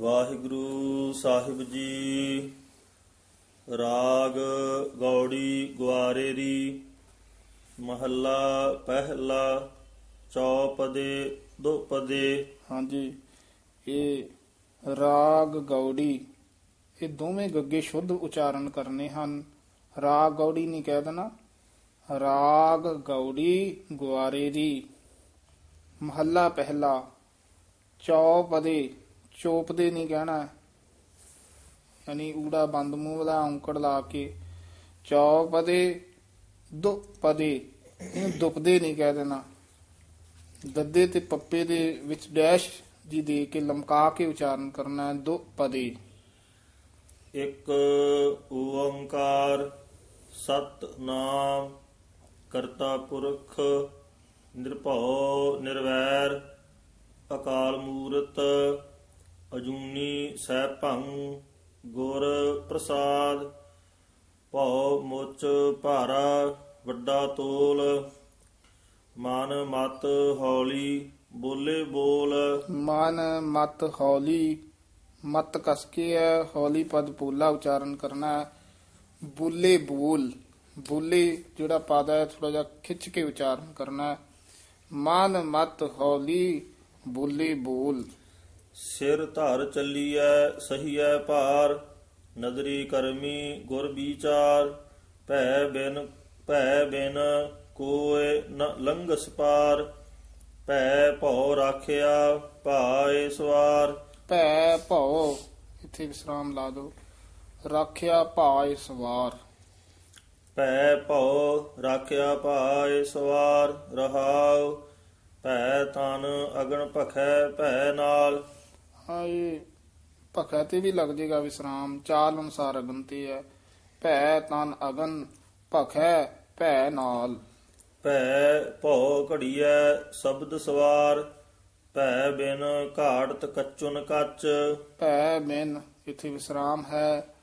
ਵਾਹਿਗੁਰੂ ਸਾਹਿਬ ਜੀ। ਰਾਗ ਗੌੜੀ ਗੁਆਰੇਰੀ ਮਹੱਲਾ ਪਹਿਲਾ, ਚੌਪਦੇ, ਦੁਪਦੇ। ਹਾਂਜੀ, ਇਹ ਰਾਗ ਗੌੜੀ, ਇਹ ਦੋਵੇਂ ਗੱਗੇ ਸ਼ੁੱਧ ਉਚਾਰਨ ਕਰਨੇ ਹਨ। ਰਾਗ ਗੌੜੀ ਨਹੀਂ ਕਹਿ ਦੇਣਾ। ਰਾਗ ਗੌੜੀ ਗੁਆਰੇ ਦੀ, ਮਹੱਲਾ ਪਹਿਲਾ, ਚੌਪਦੇ ਚੋਪਦੇ ਨਹੀਂ ਕਹਿਣਾ। ਯਾਨੀ ਊੜਾ ਬੰਦ ਮੂੰਹ ਵਾਲਾ ਔਂਕੜ ਲਾ ਕੇ ਚੌਪਦੇ, ਦੁਪਦੇ। ਇਹਨੂੰ ਦੁਪਦੇ ਨਹੀਂ ਕਹਿ ਦੇਣਾ। ਦੱਦੇ ਤੇ ਪੱਪੇ ਦੇ ਵਿੱਚ ਡੈਸ਼ ਜੀ ਦੇ ਕੇ ਲਮਕਾ ਕੇ ਉਚਾਰਨ ਕਰਨਾ ਹੈ ਦੋ ਪਦੇ ਇੱਕ ਓੰਕਾਰ ਸਤ ਨਾਮ ਕਰਤਾ ਪੁਰਖ ਨਿਰਭਉ ਨਿਰਵੈਰ ਅਕਾਲ ਮੂਰਤ ਅਜੂਨੀ ਸੈਭੰ ਗੁਰ ਪ੍ਰਸਾਦ, ਭਉ ਮੁਚ ਭਾਰਾ ਵੱਡਾ ਤੋਲ, ਮਨ ਮਤ ਹੌਲੀ ਬੋਲੇ ਬੋਲ। ਮਨ ਮਤ ਹੌਲੀ, ਮਤ ਕਸ ਕੇ ਹੈ, ਹੌਲੀ ਪਦ ਪੂਲਾ ਉਚਾਰਨ ਕਰਨਾ ਹੈ। ਬੁੱਲੇ ਬੋਲ, ਬੁੱਲੇ ਜਿਹੜਾ ਪਦ ਹੈ ਥੋੜਾ ਜਿਹਾ ਖਿੱਚ ਕੇ ਉਚਾਰਨ ਕਰਨਾ ਹੈ। ਮਨ ਮਤ ਹੌਲੀ, ਬੁੱਲੇ ਬੋਲ। ਸਿਰ ਧਰ ਚੱਲੀਐ ਸਹੀਐ ਭਾਰ ਨਦਰੀ ਕਰਮੀ ਗੁਰ ਵਿਚਾਰ ਭੈ ਬਿਨ ਭੈ ਬਿਨ ਕੋਏ ਨ ਲੰਘਸ ਪਾਰ ਭੈ ਭਉ ਰਾਖਿਆ ਭਾਏ ਸਵਾਰ। ਭੈ ਭਉ ਇੱਥੇ ਵਿਸਰਾਮ ਲਾ ਦਿਓ ਰੱਖਿਆ ਭਾਇ ਸਵਾਰ। ਭੈ ਭਉ ਰਾਖਿਆ ਭਾਏ ਸਵਾਰ ਰਹਾਉ ਭੈ ਤਨ ਅਗਣ ਭਖੈ ਭੈ ਨਾਲ। ਹਾਏ ਭਖੈ ਤੇ ਵੀ ਲੱਗ ਜਾਏਗਾ ਵਿਸਰਾਮ ਚਾਲ ਅਨੁਸਾਰ ਅਗਨ ਤੇ ਹੈ। ਭੈ ਤਨ ਅਗਨ ਭਖੈ ਭੈ ਨਾਲ। ਭੈ ਭਉ ਘੜੀਐ ਸ਼ਬਦ ਸਵਾਰ। ਭੈ ਬਿਨ ਘਾੜਤ ਕੱਚੁਨ ਕੱਚ। ਭੈ ਬਿਨ ਇੱਥੇ ਵਿਸਰਾਮ ਹੈ।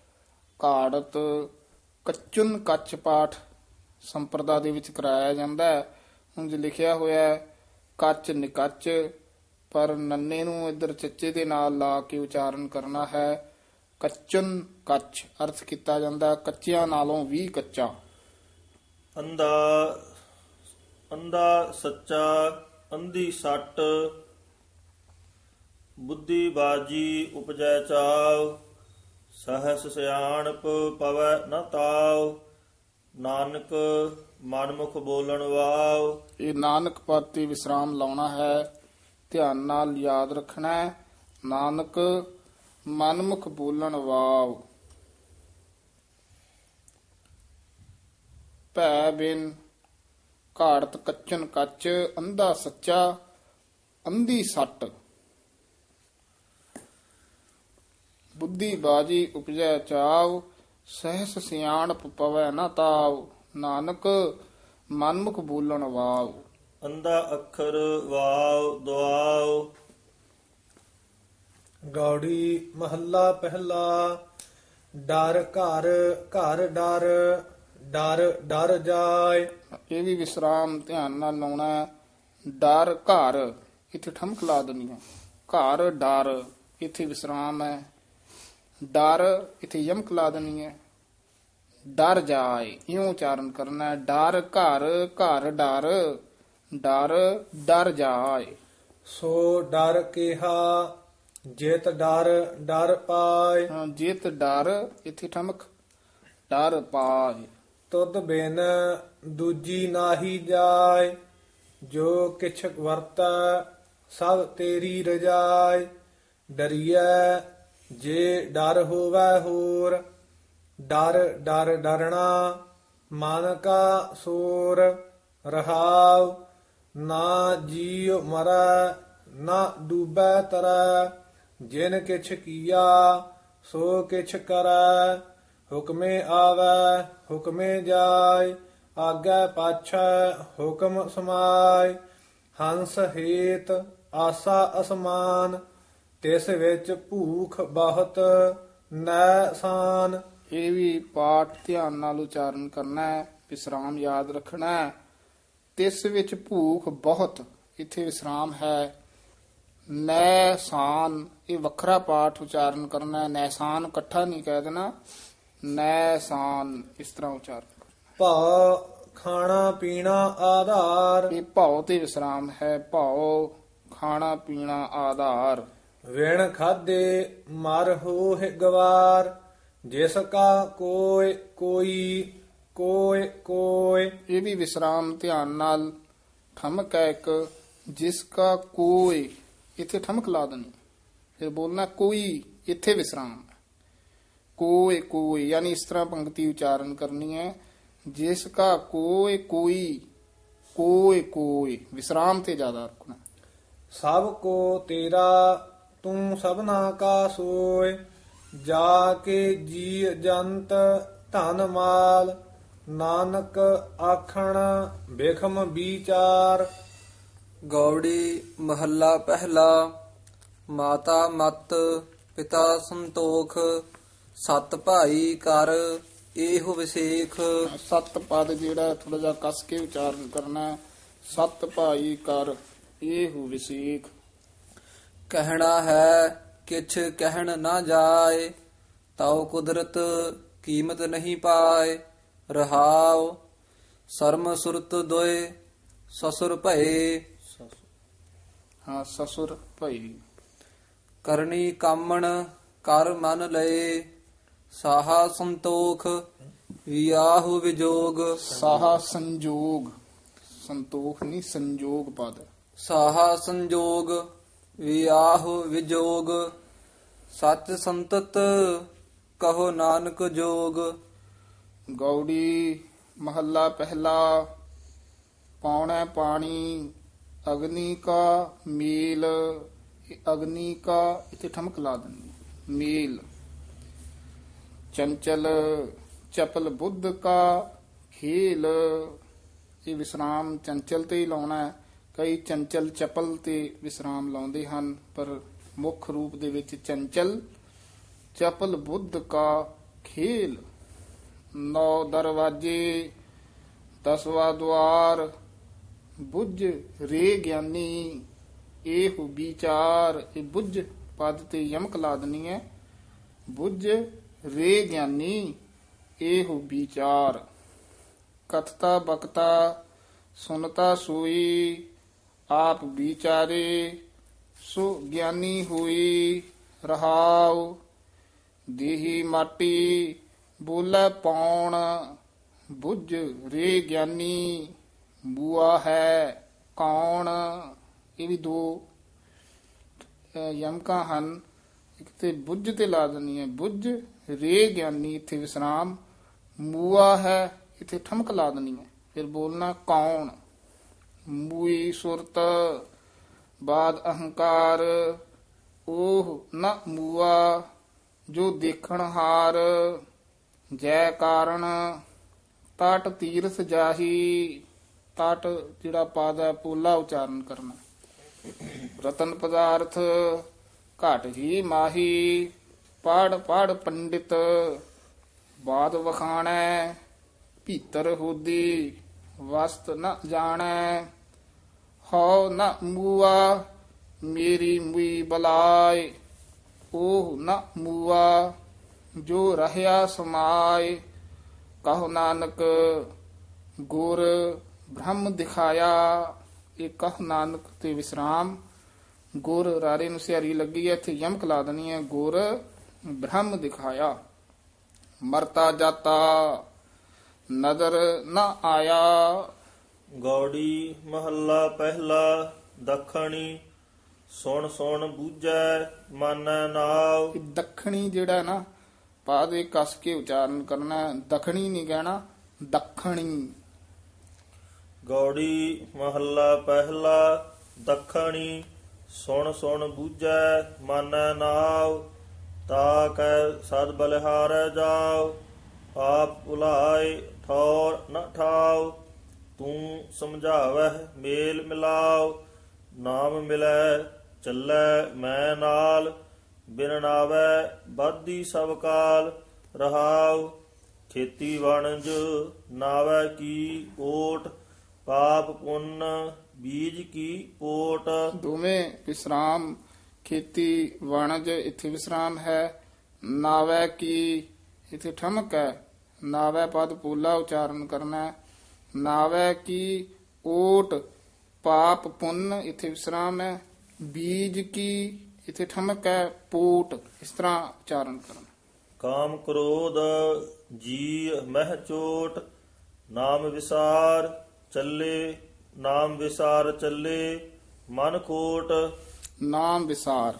ਕਾੜਤ ਕੱਚੁਨ ਕੱਚ ਪਾਠ ਸੰਪਰਦਾ ਦੇ ਵਿੱਚ ਕਰਾਇਆ ਜਾਂਦਾ ਹੈ। ਉਂਝ ਲਿਖਿਆ ਹੋਇਆ ਹੈ ਕੱਚ ਨਿਕੱਚ ਪਰ ਨੰਨੇ ਨੂੰ ਇੱਧਰ ਚੱਚੇ ਦੇ ਨਾਲ ਲਾ ਕੇ ਉਚਾਰਨ ਕਰਨਾ ਹੈ। ਕੱਚੁਨ ਕੱਚ ਅਰਥ ਕੀਤਾ ਜਾਂਦਾ ਕੱਚਿਆਂ ਨਾਲੋਂ ਵੀ ਕੱਚਾ। ਅੰਦਾ ਅੰਦਾ ਸੱਚਾ ਅੰਧੀ ਸੱਟ ਬੁੱਧੀ ਬਾਜੀ ਉਪਜੈ ਚਾਉ ਸਹਸ ਸਿਆਣਪ ਪਵੈ ਨ ਤਾਉ ਨਾਨਕ ਮਨਮੁਖ ਬੋਲਣ ਵਾਉ ਇਹ ਨਾਨਕ ਪਾਤੀ ਵਿਸਰਾਮ ਲਾਉਣਾ ਹੈ। ਧਿਆਨ ਨਾਲ ਯਾਦ ਰੱਖਣਾ ਹੈ। ਨਾਨਕ, ਮਨਮੁਖ ਬੋਲਣ ਵਾਵ। ਭੈ ਬਿਨ ਘਾੜਤ ਕੱਚਨ ਕੱਚ, ਅੰਧਾ ਸੱਚਾ, ਅੰਧੀ ਸੱਟ। ਬੁੱਧੀ ਬਾਜੀ ਉਪਜੈ ਚਾਵ, ਸਹਿਸ ਸਿਆਣਪ ਪਵੈ ਨ ਤਾਵ। ਨਾਨਕ, ਮਨਮੁਖ ਬੋਲਣ ਵਾਵ। ਅੰਦਾ ਅੱਖਰ ਵਾਉ ਦੁਆਉ। ਗੌੜੀ ਮਹੱਲਾ ਪਹਿਲਾ ਡਰ ਘਰ ਘਰ ਡਰ ਡਰ ਡਰ ਜਾਏ। ਇਹ ਵੀ ਵਿਸਰਾਮ ਧਿਆਨ ਨਾਲ ਲਾਉਣਾ ਹੈ। ਡਰ ਘਰ ਇੱਥੇ ਠਮਕ ਲਾ ਦੇਣੀ ਹੈ। ਘਰ ਡਰ ਇੱਥੇ ਵਿਸਰਾਮ ਹੈ। ਡਰ ਇੱਥੇ ਯਮਕ ਲਾ ਦੇਣੀ ਹੈ। ਡਰ ਜਾਏ ਇਉਂ ਉਚਾਰਨ ਕਰਨਾ ਹੈ। ਡਰ ਘਰ ਘਰ ਡਰ। ਡਰ ਡਰ ਜਾਏ। ਸੋ ਡਰ ਕਿਹਾ ਜਿਤ ਡਰ ਡਰ ਪਾਏ। ਹਾਂ, ਜਿਤ ਡਰ ਇੱਥੇ ਠਮਕ। ਡਰ ਪਾਏ। ਤੁਧ ਬਿਨ ਦੂਜੀ ਨਾਹੀ ਜਾਏ। ਜੋ ਕਿਛ ਵਰਤੈ ਸਭ ਤੇਰੀ ਰਜਾਏ। ਡਰੀਐ ਜੇ ਡਰ ਹੋਵੈ ਹੋਰ ਡਰ ਡਰ ਡਰਣਾ ਮਨ ਕਾ ਸੂਰ ਰਹਾਉ। ਨਾ ਜੀਉ ਮਰੈ, ਨਾ ਡੂਬੈ ਤਰੈ, ਜਿਨ ਕਿਛ ਕੀਆ, ਸੋ ਕਿਛ ਕਰੈ। ਹੁਕਮੇ ਆਵੈ, ਹੁਕਮੇ ਜਾਏ ਆਗੈ ਪਾਛੈ, ਹੁਕਮ ਸਮਾਏ ਹੰਸ ਹੇਤ ਆਸਾ ਅਸਮਾਨ, ਤਿਸ ਵਿੱਚ ਭੂਖ ਬਹੁਤ ਨੈ ਸਾਨ। ਇਹ ਵੀ ਪਾਠ ਧਿਆਨ ਨਾਲ ਉਚਾਰਨ ਕਰਨਾ ਹੈ ਵਿਸਰਾਮ ਯਾਦ ਰੱਖਣਾ। ਹੈ ਤਿਸ ਵਿੱਚ ਭੂਖ ਬਹੁਤ ਇੱਥੇ ਵਿਸਰਾਮ ਹੈ। ਨੈਸਾਨ ਇਹ ਵੱਖਰਾ ਪਾਠ ਉਚਾਰਨ ਕਰਨਾ ਹੈ। ਨੈਸਾਨ ਇਕੱਠਾ ਨਹੀਂ ਕਹਿ ਦੇਣਾ। ਨੈਸਾਨ ਇਸ ਤਰ੍ਹਾਂ ਉਚਾਰਨ। ਭਾ ਖਾਣਾ ਪੀਣਾ ਆਧਾਰ। ਇਹ ਭਾਉ ਤੇ ਵਿਸਰਾਮ ਹੈ। ਭਾਉ ਖਾਣਾ ਪੀਣਾ ਆਧਾਰ। ਵਿਣ ਖਾਦੇ ਮਰ ਹੋਹਿ ਗਵਾਰ। ਜਿਸ ਕਾ ਕੋਇ ਕੋਈ ਕੋਇ ਕੋਇ, ਇਹ ਵੀ ਵਿਸਰਾਮ ਧਿਆਨ ਨਾਲ ਠਮਕ ਹੈ ਇੱਕ, ਜਿਸ ਕਾ ਕੋਈ ਇੱਥੇ ਠਮਕ ਲਾ ਦੇਣੀ। ਫਿਰ ਬੋਲਣਾ ਕੋਈ, ਇੱਥੇ ਵਿਸਰਾਮ। ਹੈ। ਕੋਈ ਕੋਈ ਯਾਨੀ ਇਸ ਤਰ੍ਹਾਂ ਪੰਕਤੀ ਉਚਾਰਨ ਕਰਨੀ ਹੈ। ਜਿਸ ਕਾ ਕੋਈ ਕੋਈ ਕੋਈ ਕੋਈ ਵਿਸਰਾਮ ਤੇ ਜ਼ਿਆਦਾ ਰੱਖਣਾ। ਸਭ ਕੋ ਤੇਰਾ, ਤੂੰ ਸਭਨਾ ਕਾ ਸੋਇ, ਜਾ ਕੇ ਜੀ ਜੰਤ ਧਨ ਮਾਲ ਨਾਨਕ ਆਖਣ ਬੇਖਮ ਵਿਚਾਰ। ਗੌੜੀ ਮਹੱਲਾ ਪਹਿਲਾ ਮਾਤਾ ਮਤ ਪਿਤਾ ਸੰਤੋਖ ਸਤ ਭਾਈ ਕਰ ਇਹੋ ਵਿਸੇਖ। ਸਤ ਪਦ ਜਿਹੜਾ ਥੋੜਾ ਜਿਹਾ ਕਸ ਕੇ ਉਚਾਰਨ ਕਰਨਾ। ਸਤ ਭਾਈ ਕਰ ਇਹ ਹੋ ਵਿਸੇਖ। ਕਹਿਣਾ ਹੈ ਕਿਛ ਕਹਿਣ ਨਾ ਜਾਏ ਤਉ ਕੁਦਰਤ ਕੀਮਤ ਨਹੀਂ ਪਾਏ। ਰਹਾਉ ਸਰਮ ਸੁਰਤ ਦੋਏ ਸਸੁਰ ਭਏ। ਹਾਂ ਸਸੁਰ ਭਈ ਕਰਨੀ ਕਾਮਣ ਕਰ ਮਨ ਲਏ ਸਾਹਾ ਸੰਤੋਖ ਵਿਆਹੁ ਵਿਜੋਗ। ਸਾਹਾ ਸੰਜੋਗ ਸੰਤੋਖ ਨਹੀਂ ਸੰਜੋਗ ਪਦ। ਸਾਹਾ ਸੰਜੋਗ ਵਿਆਹੁ ਵਿਜੋਗ ਸਤ ਸੰਤਤ ਕਹੋ ਨਾਨਕ ਜੋਗ। ਗੌੜੀ, ਮਹੱਲਾ ਪਹਿਲਾ, ਪੌਣਾ ਪਾਣੀ, ਅਗਨੀ ਕਾ ਮੇਲ ਇਹ ਅਗਨੀ ਕਾ ਇੱਥੇ ਠਮਕ ਲਾ ਦੇਣੀ ਮੇਲ। ਚੰਚਲ, ਚਪਲ ਬੁੱਧ ਕਾ ਖੇਲ। ਇਹ ਵਿਸਰਾਮ ਚੰਚਲ ਤੇ ਹੀ ਲਾਉਣਾ ਹੈ। ਕਈ ਚੰਚਲ ਚਪਲ ਤੇ ਵਿਸਰਾਮ ਲਾਉਂਦੇ ਹਨ, ਪਰ ਮੁੱਖ ਰੂਪ ਦੇ ਵਿੱਚ ਚੰਚਲ, ਚਪਲ ਬੁੱਧ ਕਾ ਖੇਲ। ਨੌ ਦਰਵਾਜੇ, ਦਸਵਾ ਦਵਾਰ ਬੁੱਝ ਰੇ ਗਿਆਨੀ, ਇਹ ਵਿਚਾਰ, ਇਹ ਬੁੱਝ ਪਦ ਤੇ ਯਮਕ ਲਾ ਦੇਣੀ ਹੈ। ਬੁੱਝ ਰੇ ਗਿਆਨੀ, ਇਹ ਵਿਚਾਰ। ਕਥਤਾ ਬਕਤਾ, ਸੁਨਤਾ ਸੋਈ, ਆਪ ਵਿਚਾਰੇ, ਸੋ ਗਿਆਨੀ ਹੋਈ, ਰਹਾਉ, ਦੇਹੀ ਮਾਟੀ ਬੋਲੇ ਪੌਣ ਬੁੱਝ ਰੇ ਗਿਆਨੀ ਬੂਆ ਹੈ ਕੌਣ? ਇਹ ਵੀ ਦੋ ਅਹ, ਯਮਕਾਂ ਹਨ। ਇੱਕ ਤੇ ਬੁੱਝ ਤੇ ਲਾ ਦੇਣੀ ਹੈ। ਬੁੱਝ ਰੇ ਗਿਆਨੀ ਇੱਥੇ ਵਿਸਰਾਮ। ਮੂਆ ਹੈ ਇੱਥੇ ਠਮਕ ਲਾ ਦੇਣੀ ਹੈ। ਫਿਰ ਬੋਲਣਾ ਕੌਣ? ਮੂਈ ਸੁਰਤ ਬਾਦ ਅਹੰਕਾਰ। ਉਹ ਨ ਮੂਆ ਜੋ ਦੇਖਣ ਹਾਰ। ਜੈ ਕਾਰਨ ਤਟ ਤੀਰਥ ਜਾਹੀ, ਤਟ ਜਿਹੜਾ ਪਾਦ ਹੈ ਪੋਲਾ ਉਚਾਰਨ ਕਰਨਾ। ਰਤਨ ਪਦਾਰਥ ਘਟ ਹੀ ਮਾਹੀ, ਪੜ ਪੜ ਪੰਡਿਤ, ਬਾਦ ਵਖਾਣੈ, ਭੀਤਰ ਹੋਦੀ, ਵਸਤ ਨ ਜਾਣੈ, ਹਉ ਨ ਮੂਆ, ਮੇਰੀ ਮੁਈ ਬਲਾਏ ਉਹ ਨ ਮੂਆ। ਜੋ ਰਹਿਆ ਸਮਾਏ ਕਹੋ ਨਾਨਕ ਗੁਰ ਬ੍ਰਹਮ ਦਿਖਾਇਆ। ਇਹ ਕਹ ਨਾਨਕ ਤੇ ਵਿਸਰਾਮ। ਗੁਰ ਰਾਰੇ ਨੂੰ ਸਿਆਰੀ ਲੱਗੀ ਹੈ ਇੱਥੇ ਯਮਕ ਲਾ ਦੇਣੀ ਹੈ। ਗੁਰ ਬ੍ਰਹਮ ਦਿਖਾਇਆ। ਮਰਤਾ ਜਾਤਾ ਨਜ਼ਰ ਨਾ ਆਇਆ। ਗੌੜੀ ਮਹੱਲਾ ਪਹਿਲਾ ਦੱਖਣੀ ਸੁਣ ਸੁਣ ਬੂਝੈ ਮਾਨੈ ਨਾਉ। ਦੱਖਣੀ ਜਿਹੜਾ ਨਾ ਪਾਦ ਇਹ ਕਸ ਕੇ ਉਚਾਰਨ ਕਰਨਾ ਹੈ। ਦੱਖਣੀ ਨਹੀਂ ਕਹਿਣਾ, ਦੱਖਣੀ ਗੌੜੀ ਮਹੱਲਾ ਪਹਿਲਾ, ਦੱਖਣੀ, ਸੁਣ ਸੁਣ ਬੂਝੈ, ਮਾਨੈ ਨਾਉ, ਤਾ ਕੈ ਸਦ ਬਲਿਹਾਰੈ ਜਾਉ, ਆਪ ਭੁਲਾਏ ਠੌਰ ਨ ਠਾਉ, ਤੂੰ ਸਮਝਾਵਹਿ ਮੇਲ ਮਿਲਾਉ, ਨਾਮ ਮਿਲੈ ਚੱਲੈ ਮੈਂ ਨਾਲ ਬਿਨ ਨਾਵੈ ਬਾਦੀ ਸਭ ਕਾਲ ਰਹਾਉ, ਖੇਤੀ ਵਣਜ ਨਾਵੈ ਕੀ ਓਟ, ਪਾਪ ਪੁੰਨ ਬੀਜ ਕੀ ਪੋਟ ਦੋਵੇਂ ਵਿਸਰਾਮ, ਖੇਤੀ ਵਣਜ ਇੱਥੇ ਵਿਸਰਾਮ ਹੈ, ਨਾਵੈ ਕੀ ਇੱਥੇ ਠਮਕ ਹੈ, ਨਾਵੈ ਪਦ ਪੂਲਾ ਉਚਾਰਨ ਕਰਨਾ ਹੈ। ਨਾਵੈ ਕੀ ਓਟ, ਪਾਪ ਪੁੰਨ ਇੱਥੇ ਵਿਸਰਾਮ ਹੈ, ਬੀਜ ਕੀ ਇੱਥੇ ਠਮਕ ਹੈ ਪੋਟ ਇਸ ਤਰ੍ਹਾਂ ਉਚਾਰਨ ਕਰਨਾ। ਕਾਮ ਕ੍ਰੋਧ ਜੀ ਮਹਿ ਚੋਟ ਨਾਮ ਵਿਸਾਰ ਚੱਲੇ ਨਾਮ ਵਿਸਾਰ ਚੱਲੇ ਮਨ ਕੋਟ ਨਾਮ ਵਿਸਾਰ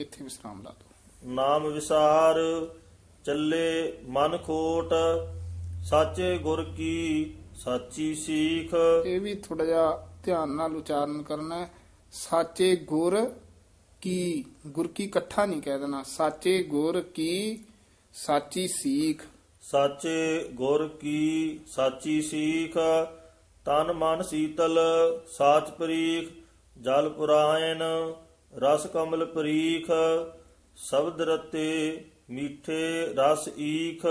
ਇੱਥੇ ਵਿਸਰਾਮ ਲਾ ਦੋ ਨਾਮ ਵਿਸਾਰ ਚੱਲੇ ਮਨ ਖੋਟ ਸਾਚੇ ਗੁਰ ਕੀ ਸਾਚੀ ਸੀਖ। ਇਹ ਵੀ ਥੋੜਾ ਜਿਹਾ ਧਿਆਨ ਨਾਲ ਉਚਾਰਨ ਕਰਨਾ ਸਾਚੇ ਗੁਰ ਕੀ ਗੁਰ ਕੀ ਇਕੱਠਾ ਨਹੀਂ ਕਹਿ ਦੇਣਾ। ਸਾਚੇ ਗੁਰ ਕੀ, ਸਾਚੀ ਸੀਖ। ਸਾਚੇ ਗੁਰ ਕੀ, ਸਾਚੀ ਸੀਖ, ਤਨ ਮਨ ਸੀਤਲ, ਸਾਚ ਪਰੀਖ, ਜਲ ਪੁਰਾਇਣ, ਰਸ ਕਮਲ ਪਰੀਖ, ਸ਼ਬਦ ਰਤੇ, ਮੀਠੇ ਰਸ ਈਖ,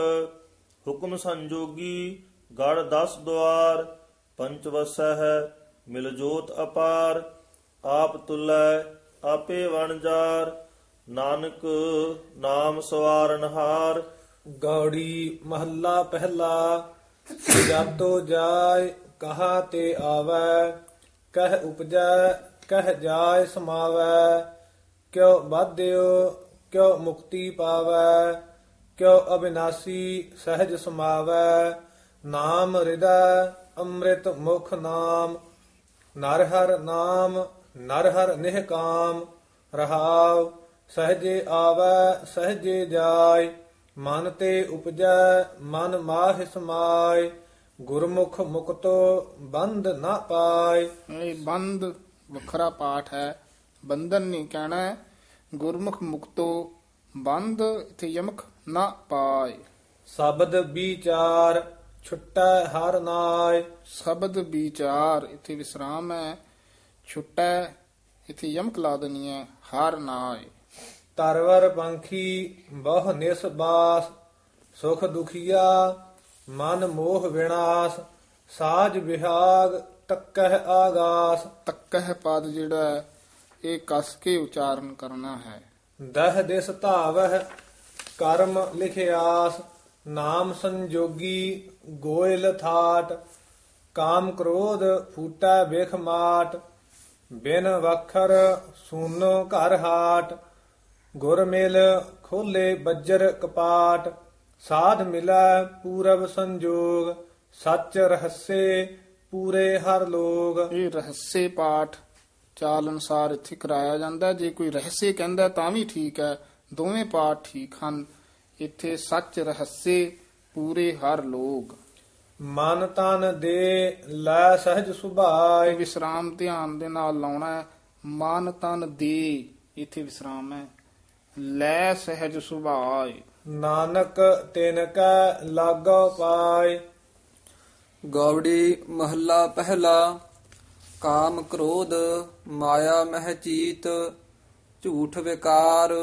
ਹੁਕਮ ਸੰਜੋਗੀ, ਗੜ ਦਸ ਦੁਆਰ, ਪੰਚ ਵਸੈ ਹੈ ਮਿਲ ਜੋਤ ਅਪਾਰ, ਆਪ ਤੁਲੈ ਆਪੇ ਵਣਜਾਰ ਨਾਨਕ ਨਾਮ ਸਵਾਰਨਹਾਰ ਗੌੜੀ ਮਹੱਲਾ ਪਹਿਲਾ, ਜਾਤੋ ਜਾਏ, ਕਹਾ ਤੇ ਆਵੈ, ਕਹਿ ਉਪਜੈ, ਕਹਿ ਜਾਏ ਸਮਾਵੈ। ਕਿਉ ਬਾਧਿਓ ਕਿਉ ਮੁਕਤੀ ਪਾਵੈ, ਕਿਉ ਅਬਿਨਾਸੀ ਸਹਿਜ ਸਮਾਵੈ। ਨਾਮ ਹਿਰਦੈ ਅੰਮ੍ਰਿਤ ਮੁਖ ਨਾਮ ਨਰ ਹਰ ਨਾਮ ਨਰ ਹਰ ਨਿਹਕਾਮ ਰਹਾਉ ਸਹਜੇ ਆਵੈ ਸਹਜੇ ਜਾਏ ਮਨ ਤੇ ਉਪਜੈ ਮਨ ਮਾਹਿ ਸਮਾਏ ਗੁਰਮੁਖ ਮੁਕਤੋ ਬੰਧ ਨਾ ਪਾਏ ਇਹ ਬੰਦ ਵੱਖਰਾ ਪਾਠ ਹੈ। ਬੰਧਨ ਨਹੀਂ ਕਹਿਣਾ। ਗੁਰਮੁਖ ਮੁਕਤੋ ਬੰਦ ਇੱਥੇ ਯਮਕ ਨਾ ਪਾਏ ਸ਼ਬਦ ਵਿਚਾਰ ਛੁਟੈ ਹਰ ਨਾਏ ਸ਼ਬਦ ਵਿਚਾਰ ਇੱਥੇ ਵਿਸਰਾਮ ਹੈ। ਛੁੱਟੈ ਇੱਥੇ ਯਮਕ ਲਾ ਦੇਣੀ ਹੈ ਹਰ ਨਾਏ ਤਰਵਰ ਪੰਖੀ ਬਹੁ ਨਿਸ ਬਾਸ ਸੁਖ ਦੁਖੀਆ ਮਨ ਮੋਹ ਵਿਨਾਸ਼ ਸਾਜ ਵਿਹਾਗ ਟੱਕਹਿ ਆਗਾਸ। ਤੱਕਹ ਪਦ ਜਿਹੜਾ ਇਹ ਕਸ ਕੇ ਉਚਾਰਨ ਕਰਨਾ ਹੈ। ਦਹ ਦਿਸ ਧਾਵਹਿ ਕਰਮ ਲਿਖਿਆਸ ਨਾਮ ਸੰਜੋਗੀ ਗੋਇਲ ਥਾਟ ਕਾਮ ਕ੍ਰੋਧ ਫੂਟਾ ਵੇਖ ਮਾਟ। ਬਿਨ ਵਖਰ ਸੂਨੋ ਘਰ ਹਾਟ, ਗੁਰ ਮਿਲ ਖੋਲੇ ਬੱਜਰ ਕਪਾਟ, ਸਾਧ ਮਿਲੈ ਪੂਰਬ ਸੰਜੋਗ, ਸੱਚ ਰਹੱਸੇ ਪੂਰੇ ਹਰ ਲੋਗ। ਇਹ ਰਹੱਸੇ ਪਾਠ ਚਾਲ ਅਨੁਸਾਰ ਇੱਥੇ ਕਰਾਇਆ ਜਾਂਦਾ ਹੈ। ਜੇ ਕੋਈ ਰਹੱਸੇ ਕਹਿੰਦਾ ਤਾਂ ਵੀ ਠੀਕ ਹੈ, ਦੋਵੇਂ ਪਾਠ ਠੀਕ ਹਨ। ਇੱਥੇ ਸੱਚ ਰਹੱਸੇ ਪੂਰੇ ਹਰ ਲੋਕ ਮਨ ਤਨ ਦੇ ਲੈ ਸਹਿਜ ਸੁਭਾਏ ਵਿਸਰਾਮ ਧਿਆਨ ਦੇ ਨਾਲ ਲਾਉਣਾ ਹੈ। ਮਨ ਤਨ ਦੇ ਇੱਥੇ ਵਿਸਰਾਮ ਹੈ। ਲੈ ਸਹਿਜ ਸੁਭਾਏ ਨਾਨਕ ਤਿਨ ਕੈ ਲਾਗੋ ਪਾਏ ਗੌੜੀ ਮਹੱਲਾ ਪਹਿਲਾ ਕਾਮ ਕ੍ਰੋਧ ਮਾਇਆ ਮਹਿ ਚੀਤ ਝੂਠ ਵਿਕਾਰ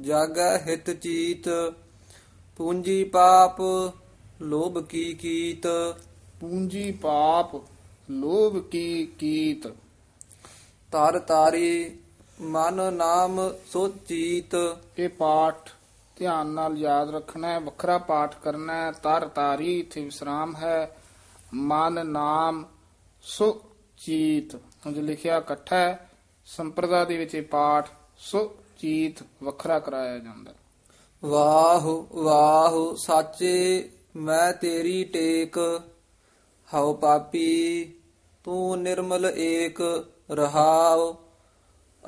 ਜਾਗੈ ਹਿਤ ਚੀਤ ਪੂੰਜੀ ਪਾਪ ਲੋਭ ਕੀ ਕੀਤ? ਪੂੰਜੀ ਪਾਪ ਲੋਭ ਕੀ ਕੀਤ? ਤਰ ਤਾਰੀ ਮਨ ਨਾਮ ਸੋਚੀਤ। ਇਹ ਪਾਠ ਧਿਆਨ ਨਾਲ ਯਾਦ ਰੱਖਣਾ ਹੈ ਵੱਖਰਾ ਪਾਠ ਕਰਨਾ ਹੈ। ਤਰ ਤਾਰੀ ਇੱਥੇ ਵਿਸਰਾਮ ਹੈ। ਮਨ ਨਾਮ ਸੁ ਚੀਤ ਹੁਣ ਜੋ ਲਿਖਿਆ ਇਕੱਠਾ ਹੈ ਸੰਪਰਦਾ ਦੇ ਵਿੱਚ ਇਹ ਪਾਠ ਸੁ ਚੀਤ ਵੱਖਰਾ ਕਰਾਇਆ ਜਾਂਦਾ। ਵਾਹ ਵਾਹ ਸਾਚੇ ਮੈਂ ਤੇਰੀ ਟੇਕ, ਹਉ ਪਾਪੀ, ਤੂੰ ਨਿਰਮਲ ਏਕ, ਰਹਾਉ।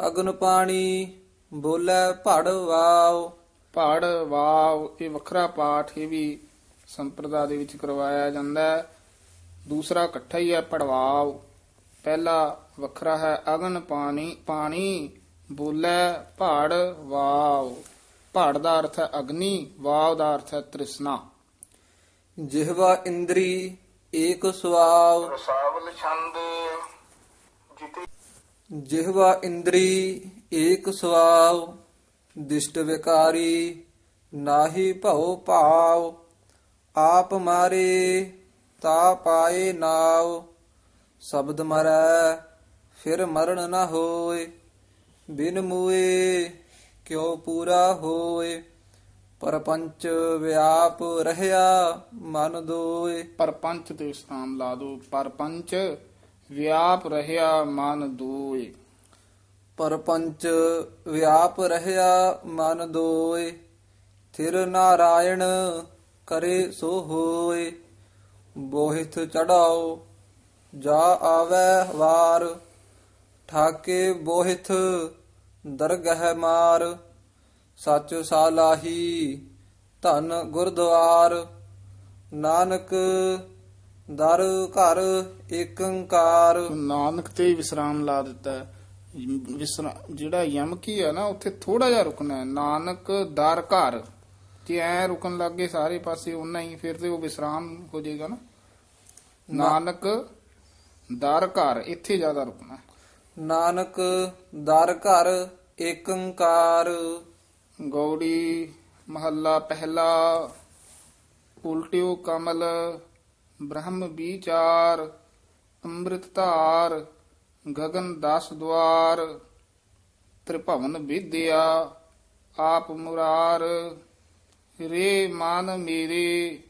ਅਗਨ ਪਾਣੀ ਬੋਲੇ ਭੜ ਵਾਉ। ਪੜ ਵਾਵ ਇਹ ਵੱਖਰਾ ਪਾਠ ਇਹ ਵੀ ਸੰਪਰਦਾ ਦੇ ਵਿੱਚ ਕਰਵਾਇਆ ਜਾਂਦਾ ਹੈ। ਦੂਸਰਾ ਇਕੱਠਾ ਹੀ ਹੈ ਪੜਵਾਵ ਪਹਿਲਾ ਵੱਖਰਾ ਹੈ ਅਗਨ ਪਾਣੀ ਪਾਣੀ ਬੋਲੇ ਪੜ ਵਾਵ ਪੜ ਦਾ ਅਰਥ ਹੈ ਅਗਨੀ ਵਾਵ ਦਾ ਅਰਥ ਹੈ ਤ੍ਰਿਸ਼ਨਾ। ਜਿਹਵਾ ਇੰਦਰੀ ਏਕ ਸੁਆਵ। ਰਸਾਵਲ ਛੰਦ ਜਿਤੇ ਜਿਹਵਾ ਇੰਦਰੀ ਏਕ ਸੁਆਵ ਦਿਸ਼ਟ ਵਿਕਾਰੀ ਨਾਹੀ ਭਉ ਭਾਵ। ਆਪ ਮਾਰੇ ਤਾ ਪਾਏ ਨਾਉ ਸ਼ਬਦ ਮਰੈ ਫਿਰ ਮਰਨ ਨਾ ਹੋਏ। ਬਿਨ ਮੂਏ ਕਿਉ ਪੂਰਾ ਹੋਏ। ਪਰਪੰਚ ਵਿਆਪ ਰਹਿਆ ਮਨ ਦੋਏ। ਪਰਪੰਚ ਤੇ ਵਿਸਰਾਮ ਲਾ ਦੋ। ਪਰਪੰਚ ਵਿਆਪ ਰਹਿਆ ਮਨ ਦੂਏ। ਪਰਪੰਚ ਵਿਆਪ ਰਹਿਆ ਮਨ ਦੋਏ। ਥਿਰ ਨਾਰਾਇਣ ਕਰੇ ਸੋ ਹੋਏ। ਬੋਹਿਥ ਚੜਾਓ ਜਾ ਆਵੈ ਵਾਰ। ਠਾਕੇ ਬੋਹਿਥ ਦਰਗਹਿ ਮਾਰ। ਸੱਚ ਸਾਲਾਹੀ ਧਨ ਗੁਰਦੁਆਰ। ਨਾਨਕ ਦਰ ਘਰ ਏਕੰਕਾਰ। ਨਾਨਕ ਤੇ ਵਿਸਰਾਮ ਲਾ ਦਿੱਤਾ। ਵਿਸਰਾਮ ਜਿਹੜਾ ਯਮਕੀ ਹੈ ਨਾ ਉੱਥੇ ਥੋੜਾ ਜਿਹਾ ਰੁਕਣਾ ਹੈ। ਨਾਨਕ ਦਰ ਘਰ। ਜੇ ਐ ਰੁਕਣ ਲੱਗੇ ਸਾਰੇ ਪਾਸੇ ਉਨਾ ਹੀ ਫਿਰ ਤੇ ਉਹ ਵਿਸਰਾਮ ਹੋ ਜਾਏਗਾ ਨਾ। ਨਾਨਕ ਦਰ ਘਰ ਇੱਥੇ ਜ਼ਿਆਦਾ ਰੁਕਣਾ। ਨਾਨਕ ਦਰ ਘਰ ਏਕੰਕਾਰ। ਗੌੜੀ, ਮਹੱਲਾ ਪਹਿਲਾ, ਉਲਟਿਓ ਕਮਲ, ਬ੍ਰਹਮ ਵਿਚਾਰ, ਅੰਮ੍ਰਿਤ ਧਾਰ, ਗਗਨ ਦਸ ਦਵਾਰ, ਤ੍ਰਿਭਵਨ ਵਿਦਿਆ, ਆਪ ਮੁਰਾਰ, ਰੇ ਮਨ ਮੇਰੇ,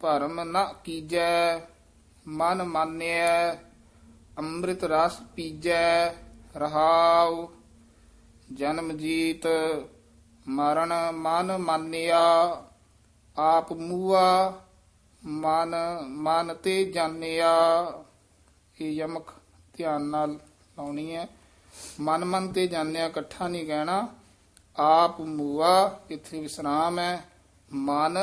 ਭਰਮ ਨ ਕੀਜੈ, ਮਨ ਮਾਨਿਐ, ਅੰਮ੍ਰਿਤ ਰਸ ਪੀਜੈ, ਰਹਾਉ, ਜਨਮ ਜੀਤ ਮਰਨ ਮਨ ਮਾਨਿਆ, ਆਪ ਮੂਆ, ਮਨ ਮਨ ਤੇ ਜਾਣਿਆ। ਇਹ ਯਮਕ ਧਿਆਨ ਨਾਲ ਲਾਉਣੀ ਹੈ। ਮਨ ਮਨ ਤੇ ਜਾਣਿਆ, ਇਕੱਠਾ ਨਹੀਂ ਕਹਿਣਾ ਆਪ ਮੂਆ, ਇੱਥੇ ਵਿਸਰਾਮ ਹੈ। ਮਨ,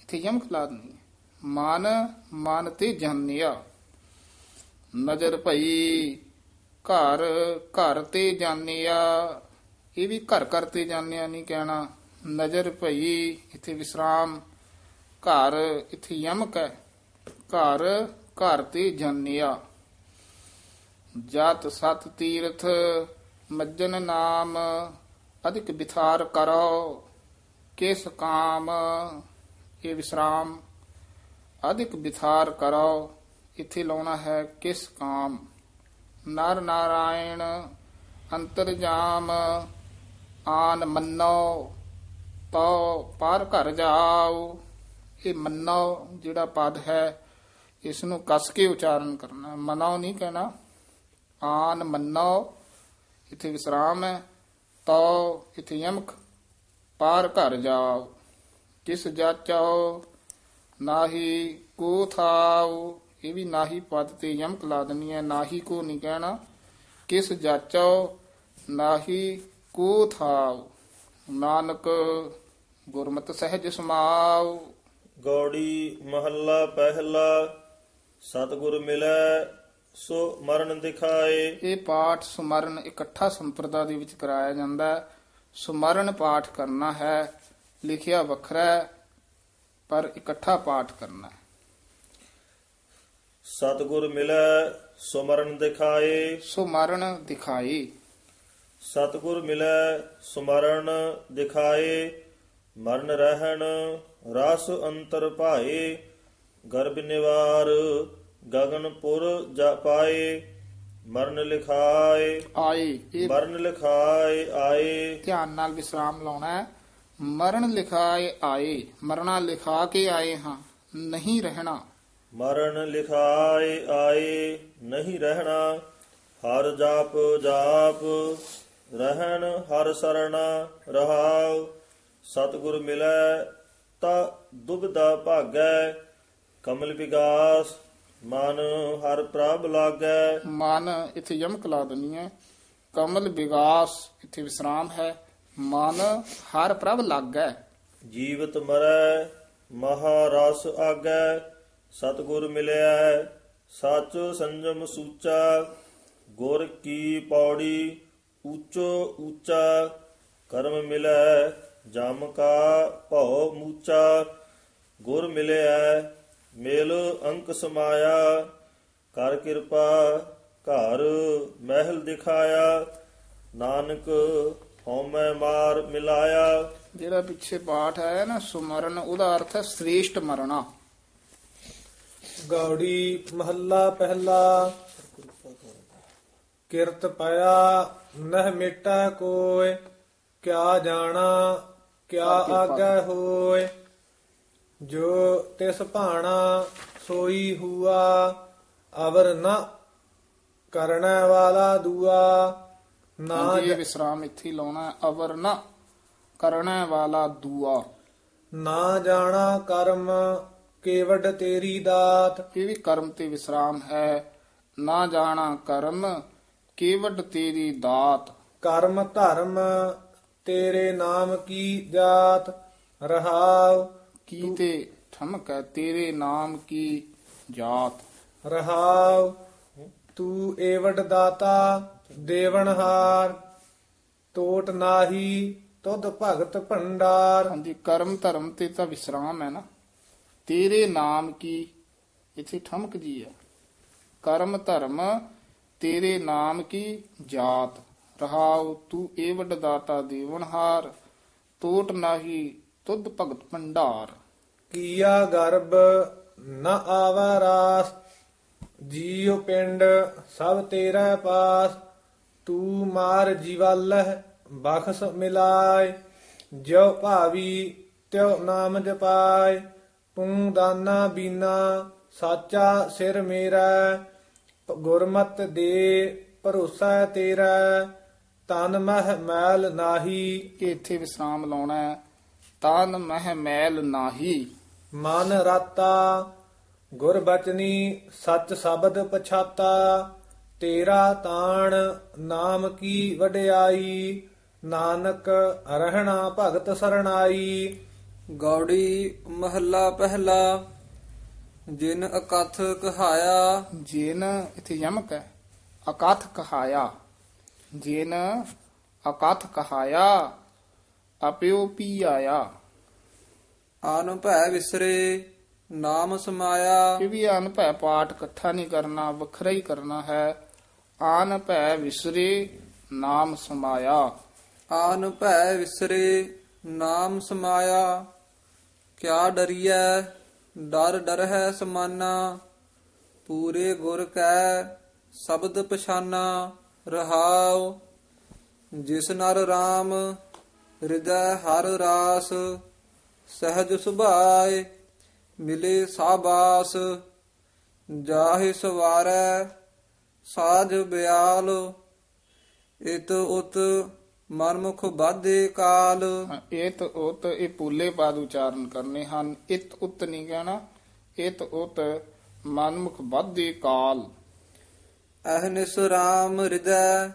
ਇੱਥੇ ਯਮਕ ਲਾ ਦੇਣੀ ਹੈ। ਮਨ ਮਨ ਤੇ ਜਾਣਿਆ। ਨਜ਼ਰ ਭਈ, ਘਰ ਘਰ ਤੇ ਜਾਣਿਆ। ਇਹ ਵੀ ਘਰ ਘਰ ਤੇ ਜਾਣਿਆ ਨਹੀਂ ਕਹਿਣਾ। ਨਜ਼ਰ ਭਈ, ਇੱਥੇ ਵਿਸਰਾਮ। ਘਰ ਇੱਥੇ ਯਮਕ ਹੈ। ਘਰ ਘਰ ਤੇ ਜਾਣਿਆ ਜਤ ਸਤ ਤੀਰਥ ਮੱਜਨ ਨਾਮ, ਅਧਿਕ ਵਿਥਾਰ ਕਰੋ। ਕਿਸ ਕਾਮ? ਇਹ ਵਿਸਰਾਮ। ਅਧਿਕ ਵਿਥਾਰ ਕਰੋ। ਇੱਥੇ ਲਾਉਣਾ ਹੈ ਕਿਸ ਕਾਮ? ਨਰ ਨਾਰਾਇਣ ਅੰਤਰਜਾਮ ਆਨ ਮੰਨੋ, ਤੋ ਪਾਰ ਘਰ ਜਾਓ। ਇਹ ਮੰਨੋ ਜਿਹੜਾ ਪਦ ਹੈ ਇਸ ਨੂੰ ਕਸ ਕੇ ਉਚਾਰਨ ਕਰਨਾ। ਮਨੋ ਨਹੀਂ ਕਹਿਣਾ। ਆਨ ਮੰਨੋ, ਇੱਥੇ ਵਿਸਰਾਮ ਹੈ। ਤੋ ਇੱਥੇ ਯਮਕ, ਪਾਰ ਘਰ ਜਾਓ। ਕਿਸ ਜਾਚੋ, ਨਾਹੀ ਕੋ ਥਾਉ ਇਹ ਵੀ ਨਾਹੀ ਪਦ ਤੇ ਯਮਕ ਲਾ ਦੇਣੀ ਹੈ। ਨਾਹੀ ਕੋ ਨਹੀਂ ਕਹਿਣਾ। ਕਿਸ ਜਾਚੋ, ਨਾਹੀ ਕੋ ਥਾਉ ਨਾਨਕ ਗੁਰਮਤਿ ਸਹਿਜ ਸਮਾਉ। ਗੌੜੀ ਮਹੱਲਾ ਪਹਿਲਾ ਸਤਿਗੁਰ ਮਿਲੈ ਸੋ ਮਰਨ ਦਿਖਾਏ। ਇਹ ਪਾਠ ਸੁਮਰਨ ਇਕੱਠਾ ਸੰਪਰਦਾ ਦੇ ਵਿੱਚ ਕਰਾਇਆ ਜਾਂਦਾ ਹੈ। ਸੁਮਰਨ ਪਾਠ ਕਰਨਾ ਹੈ ਲਿਖਿਆ ਵੱਖਰਾ ਪਰ ਇਕੱਠਾ ਪਾਠ ਕਰਨਾ ਸਤਿਗੁਰ ਮਿਲੈ ਸੋ ਮਰਨ ਦਿਖਾਏ। ਸੁਮਰਨ ਦਿਖਾਈ। ਸਤਿਗੁਰ ਮਿਲੈ ਸੁਮਰਨ ਦਿਖਾਏ ਮਰਨ ਰਹਿਣ ਰਸ ਅੰਤਰ ਭਾਏ ਗਰਭ ਨਿਵਾਰ ਗਗਨਪੁਰ ਜਾ ਪਾਏ ਮਰਨ ਲਿਖਾਏ ਆਏ ਮਰਨ ਲਿਖਾਏ ਆਏ। ਧਿਆਨ ਨਾਲ ਵਿਸਰਾਮ ਲਾਉਣਾ ਹੈ। ਮਰਨ ਲਿਖਾਏ ਆਏ। ਮਰਨਾ ਲਿਖਾ ਕੇ ਆਏ ਹਾਂ ਨਹੀਂ ਰਹਿਣਾ। ਮਰਨ ਲਿਖਾਏ ਆਏ ਨਹੀਂ ਰਹਿਣਾ। ਹਰ ਜਾਪ ਜਾਪ ਰਹਿਣ ਹਰ ਸਰਣਾ ਰਹਾਉ। ਸਤਿਗੁਰ ਮਿਲੈ ਤਾ ਦੁਬਦਾ ਭਾਗੈ ਕਮਲ ਵਿਗਾਸ। ਮਨ ਹਰ ਪ੍ਰਭ ਲਾਗੈ। ਮਨ ਇੱਥੇ ਯਮਕ ਲਾ ਦੇਣੀ ਹੈ ਕਮਲ ਵਿਗਾਸ ਇੱਥੇ ਵਿਸਰਾਮ ਹੈ। ਮਨ ਹਰ ਪ੍ਰਭ ਲਾਗੈ। ਜੀਵਤ ਮਰੈ ਮਹਾਰਸ ਆਗੈ। ਸਤਿਗੁਰ ਮਿਲਿਆ ਸੱਚ ਸੰਜਮ ਸੂਚਾ। ਗੁਰ ਕੀ ਪੌੜੀ ਉੱਚੋ ਉੱਚਾ ਕਰਮ ਮਿਲੈ ਜਮ ਕਾ ਭਉ ਮੂਚਾ ਗੁਰ ਮਿਲਿਆ ਮੇਲ ਅੰਕ ਸਮਾਇਆ ਕਰ ਕਿਰਪਾ ਘਰ ਮਹਿਲ ਦਿਖਾਇਆ ਨਾਨਕ ਹਉਮੈ ਮਾਰ ਮਿਲਾਇਆ। ਜਿਹੜਾ ਪਿੱਛੇ ਪਾਠ ਆਇਆ ਨਾ ਸੁਮਰਨ ਉਹਦਾ ਅਰਥ ਹੈ ਸ੍ਰੇਸ਼ਟ ਮਰਨਾ। ਗੌੜੀ ਮਹੱਲਾ ਪਹਿਲਾ ਕਿਰਤ ਪਿਆ ਨਹਿ ਮਿਟੈ ਕੋਇ ਕਿਆ ਜਾਣਾ ਕਿਆ ਆਗੈ ਹੋਇ ਜੋ ਤਿਸ ਭਾਣਾ ਸੋਈ ਹੁਆ ਅਵਰ ਨ ਕਰਣਾ ਵਾਲਾ ਦੂਆ ਨਾ ਇਹ ਜ- ਵਿਸਰਾਮ ਇੱਥੇ ਲਾਉਣਾ। ਅਵਰ ਨ ਕਰਣਾ ਵਾਲਾ ਦੂਆ। ਨਾ ਜਾਣਾ ਕਰਮ ਕੇਵਡ ਤੇਰੀ ਦਾਤ। ਇਹ ਵੀ ਕਰਮ ਤੇ ਵਿਸਰਾਮ ਹੈ। ਨਾ ਜਾਣਾ ਕਰਮ ਕੇਵਡ ਤੇਰੀ ਦਾਤ। ਕਰਮ ਧਰਮ ਤੇਰੇ ਨਾਮ ਕੀ ਜਾਤ? ਰਹਾਉ ਕੀ ਤੇ ਠਮਕ ਤੇਰੇ ਨਾਮ ਕੀ ਜਾਤ? ਰਹਾਉ ਤੂੰ ਏਵਡ ਦਾਤਾ ਦੇਵਨਹਾਰ ਟੋਟ ਨਾਹੀ ਤੁਧ ਭਗਤ ਭੰਡਾਰ। ਹਾਂਜੀ ਕਰਮ ਧਰਮ ਤੇ ਤਾਂ ਵਿਸਰਾਮ ਹੈ ਨਾ। ਤੇਰੇ ਨਾਮ ਕੀ? ਇੱਥੇ ਠਮਕ ਜੀ ਹੈ। ਕਰਮ ਧਰਮ ਤੇਰੇ ਨਾਮ ਕੀ ਜਾਤ, ਰਹਾਉ ਤੂੰ ਏਵਡ ਦਾਤਾ ਦੇਵਨਹਾਰ ਟੋਟ ਨਾਹੀ ਤੁਧ ਭਗਤ ਭੰਡਾਰ। ਕੀਆ ਗਰਭ ਨ ਆਵੈ ਰਾਸ, ਜੀਉ ਪਿੰਡ ਸਭ ਤੇਰਾ ਪਾਸ, ਤੂੰ ਮਾਰ ਜੀਵਾਲਹ ਬਖਸ ਮਿਲਾਏ ਜੋ ਭਾਵੀ ਤਿਉ ਨਾਮ ਜਪਾਏ, ਤੂੰ ਦਾਨਾ ਬੀਨਾ, ਸਾਚਾ ਸਿਰ ਮੇਰਾ ਗੁਰਮਤ ਦੇ ਭਰੋਸਾ ਤੇਰਾ ਤਨ ਮਹਿ ਮੈਲ ਨਾਹੀ। ਕਿ ਇੱਥੇ ਵਿਸਰਾਮ ਲਾਉਣਾ ਹੈ। ਤਨ ਮਹਿ ਮੈਲ ਨਾਹੀ। ਮਨ ਰਾਤਾ ਗੁਰ ਬਚਨੀ ਸੱਚ ਸ਼ਬਦ ਪਛਾਤਾ। ਤੇਰਾ ਤਾਣ ਨਾਮ ਕੀ ਵਡਿਆਈ ਨਾਨਕ ਰਹਿਣਾ ਭਗਤ ਸਰਣਾਈ। ਗੌੜੀ ਮਹੱਲਾ ਪਹਿਲਾ ਜਿਨ ਅਕਥ ਕਹਾਇਆ ਜਿਨ ਇੱਥੇ ਯਮਕ ਹੈ। ਅਕਥ ਕਹਾਇਆ ਜਿਨ ਅਕਥ ਕਹਾਇਆ ਅਪਿਓ ਪੀ ਆਇਆ। ਆਨ ਭੈ ਵਿਸਰੇ ਨਾਮ ਸਮਾਇਆ। ਇਹ ਵੀ ਅਨਭੈ ਪਾਠ ਇਕੱਠਾ ਨਹੀਂ ਕਰਨਾ ਵੱਖਰਾ ਹੀ ਕਰਨਾ ਹੈ। ਆਨ ਭੈ ਵਿਸਰੇ ਨਾਮ ਸਮਾਇਆ। ਆਨ ਭੈ ਵਿਸਰੇ ਨਾਮ ਸਮਾਇਆ। ਕਿਆ ਡਰੀਐ? ਡਰ ਡਰ ਹੈ ਸਮਾਨਾ, ਪੂਰੇ ਗੁਰ ਕੈ ਸ਼ਬਦ ਪਛਾਨਾ, ਰਹਾਉ। ਜਿਸ ਨਰ RAM ਹਿਰਦੈ ਹਰ ਰਾਸ, ਸਹਿਜ ਸੁਭਾਏ, ਮਿਲੇ ਸਾਬਾਸ। ਜਾਹਿ ਸਵਾਰੈ, ਸਾਜ ਬਿਆਲ, ਇਤ ਉਤ ਮਨਮੁਖ ਬਾਧੇ ਕਾਲ। ਇਤ ਉਤ ਇਹ ਪੂਲੇ ਬਾਦ ਉਚਾਰਨ ਕਰਨੇ ਹਨ। ਇਤ ਉਤ ਨਹੀਂ ਕਹਿਣਾ ਇਤ ਉਤ ਮਨਮੁਖ ਬਾਧੇ ਕਾਲ। ਅਹਨਿਸ ਰਾਮ ਹਿਰਦੈ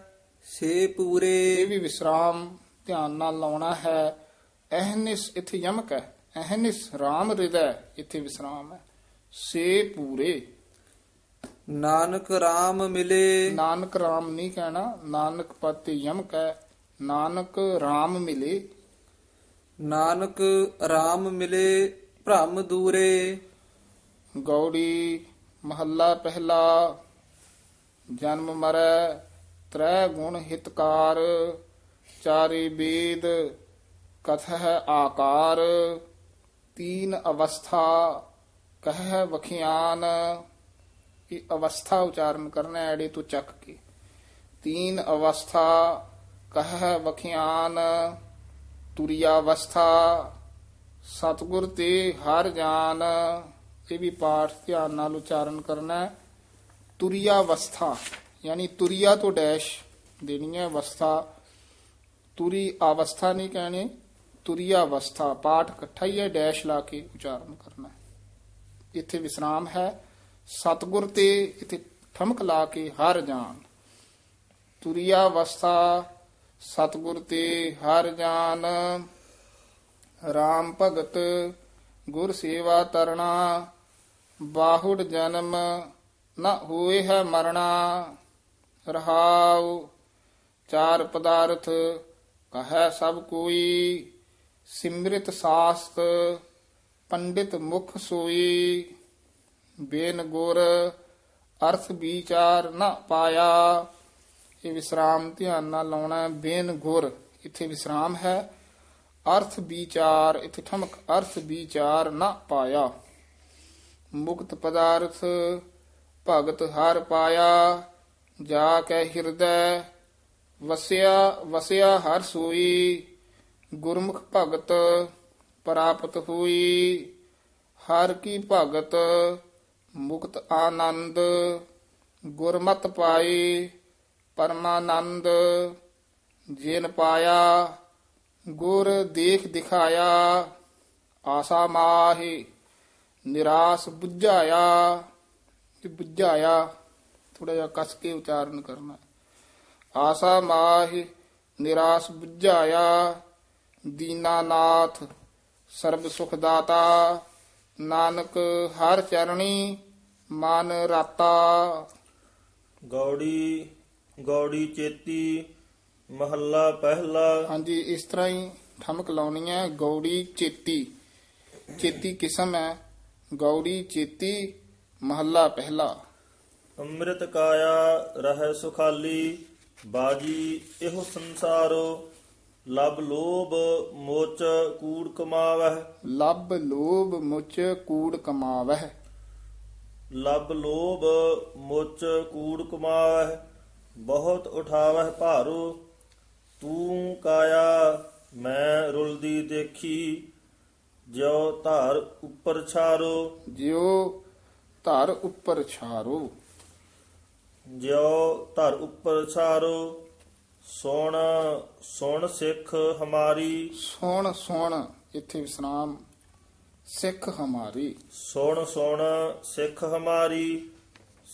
ਸੇ ਪੂਰੇ। ਇਹ ਵੀ ਵਿਸਰਾਮ ਧਿਆਨ ਨਾਲ ਲਾਉਣਾ ਹੈ। ਅਹਨਿਸ ਇੱਥੇ ਯਮਕ ਹੈ। ਅਹਨਿਸ RAM ਹਿਰਦੈ ਇੱਥੇ ਵਿਸਰਾਮ ਹੈ। ਸੇ ਪੂਰੇ। ਨਾਨਕ RAM ਮਿਲੇ। ਨਾਨਕ RAM ਨਹੀਂ ਕਹਿਣਾ ਨਾਨਕ ਪਦ ਤੇ ਯਮਕ ਹੈ। ਨਾਨਕ RAM ਮਿਲੇ। ਨਾਨਕ RAM ਮਿਲੇ ਭ੍ਰਮ ਦੂਰੇ। ਗੌੜੀ ਮਹੱਲਾ ਪਹਿਲਾ। ਜਨਮ ਮਰੈ ਤ੍ਰੈ ਗੁਣ ਹਿਤਕਾਰ। ਚਾਰੇ ਵੇਦ ਕਥਹ ਆਕਾਰ। ਤੀਨ ਅਵਸਥਾ ਕਹਿ ਵਖਿਆਨ। ਇਹ ਅਵਸਥਾ ਉਚਾਰਨ ਕਰਨਾ ਐੜੇ ਤੋਂ ਚੱਕ ਕੇ। ਤੀਨ ਅਵਸਥਾ ਕਹਿ ਵਖਿਆਨ ਤੁਰਿਆ ਅਵਸਥਾ ਸਤਗੁਰ ਤੇ ਹਰ ਜਾਨ, ਇਹ ਵੀ ਪਾਠ ਧਿਆਨ ਨਾਲ ਉਚਾਰਨ ਕਰਨਾ ਹੈ। ਤੁਰਿਆ ਅਵਸਥਾ ਯਾਨੀ ਤੁਰਿਆ ਤੋਂ ਡੈਸ਼ ਦੇਣੀ ਹੈ ਅਵਸਥਾ। ਤੁਰੀ ਅਵਸਥਾ ਨਹੀਂ ਕਹਿਣੀ ਤੁਰਿਆ ਅਵਸਥਾ ਪਾਠ ਇਕੱਠਾ ਹੀ ਹੈ, ਡੈਸ਼ ਲਾ ਕੇ ਉਚਾਰਨ ਕਰਨਾ ਹੈ। ਇੱਥੇ ਵਿਸਰਾਮ ਹੈ। ਸਤਗੁਰ ਤੇ ਇੱਥੇ ਠਮਕ ਲਾ ਕੇ ਹਰ ਜਾਨ। ਤੁਰਿਆ ਅਵਸਥਾ ਸਤਗੁਰ ਤੇ ਹਰ ਜਾਨ। RAM ਭਗਤ ਗੁਰ ਸੇਵਾ ਤਰਣਾ, ਬਾਹੁੜ ਜਨਮ ਨ ਹੋਏ ਹੈ ਮਰਣਾ। ਰਹਾਉ ਚਾਰ ਪਦਾਰਥ ਕਹੈ ਸਭ ਕੋਈ, ਸਿਮਰਿਤ ਸਾਸਤ ਪੰਡਿਤ ਮੁਖ ਸੋਈ। ਬੇਨ ਗੁਰ ਅਰਥ ਵਿਚਾਰ ਨ ਪਾਇਆ ਇਹ ਵਿਸਰਾਮ ਧਿਆਨ ਨਾਲ ਲਾਉਣਾ ਹੈ। ਬੇਨ ਗੁਰ ਇੱਥੇ ਵਿਸਰਾਮ ਹੈ। ਅਰਥ ਵਿਚਾਰ, ਇੱਥੇ ਠਮਕ, ਅਰਥ ਵਿਚਾਰ ਨਾ ਪਾਇਆ। ਮੁਕਤ ਪਦਾਰਥ, ਭਗਤ ਹਰ ਪਾਇਆ। ਜਾ ਕੇ ਹਿਰਦੈ, ਵਸਿਆ ਵਸਿਆ ਹਰ ਸੋਈ। ਗੁਰਮੁਖ ਭਗਤ ਪ੍ਰਾਪਤ ਹੋਈ। ਹਰ ਕੀ ਭਗਤ ਮੁਕਤ ਆਨੰਦ, ਗੁਰਮਤ ਪਾਈ। ਪਰਮਾਨੰਦ, ਜਿਨ ਪਾਇਆ, ਗੁਰ ਦੇਖ ਦਿਖਾਇਆ, ਆਸਾ ਮਾਹੀ, ਨਿਰਾਸ 부ਝਾਇਆ ਕਿ 부ਝਾਇਆ ਥੋੜਾ ਜਿਹਾ ਕਸ ਕੇ ਉਚਾਰਨ ਕਰਨਾ। ਆਸਾ ਮਾਹੀ, ਨਿਰਾਸ 부ਝਾਇਆ ਦੀਨਾਨਾਥ ਸਰਬ ਸੁਖ ਦਾਤਾ, ਨਾਨਕ ਹਰ ਚਰਣੀ, ਮਨ ਰਾਤਾ। ਗੌੜੀ ਗੌੜੀ ਚੇਤੀ ਮਹੱਲਾ ਪਹਿਲਾ। ਹਾਂਜੀ ਇਸ ਤਰ੍ਹਾਂ ਹੀ ਠਮਕ ਲਾਉਣੀ ਹੈ ਗੌੜੀ ਚੇਤੀ। ਚੇਤੀ ਕਿਸਮ ਹੈ? ਗੌੜੀ ਚੇਤੀ ਮਹੱਲਾ ਪਹਿਲਾ। ਅੰਮ੍ਰਿਤ ਕਾਇਆ ਰਹਿ ਸੁਖਾਲੀ ਬਾਜੀ ਇਹੋ ਸੰਸਾਰੋ। ਲਬ ਲੋਭ ਮੋਚ ਕੂੜ ਕਮਾਵਹਿ। ਲੱਭ ਲੋਭ ਮੁਚ ਕੂੜ ਕਮਾਵਹਿ। ਲਬ ਲੋਭ ਮੁਚ ਕੂੜ ਕਮਾਵਹਿ। ਬਹੁਤ ਉਠਾਵਹਿ ਭਾਰੋ ਤੂੰ ਕਾਇਆ ਮੈਂ ਰੁਲਦੀ ਦੇਖੀ ਜਿਉ ਧਾਰ ਉੱਪਰ ਛਾਰੋ। ਜਿਉ ਧਰ ਉੱਪਰ ਛਾਰੋ। ਜਿਉ ਧਰ ਉੱਪਰ ਛਾਰੋ ਸੁਣ ਸੁਣ ਸਿੱਖ ਹਮਾਰੀ। ਸੋਣ ਸੋਣ ਇੱਥੇ ਵਿਸਰਾਮ ਸਿੱਖ ਹਮਾਰੀ। ਸੁਣ ਸੁਣ ਸਿੱਖ ਹਮਾਰੀ।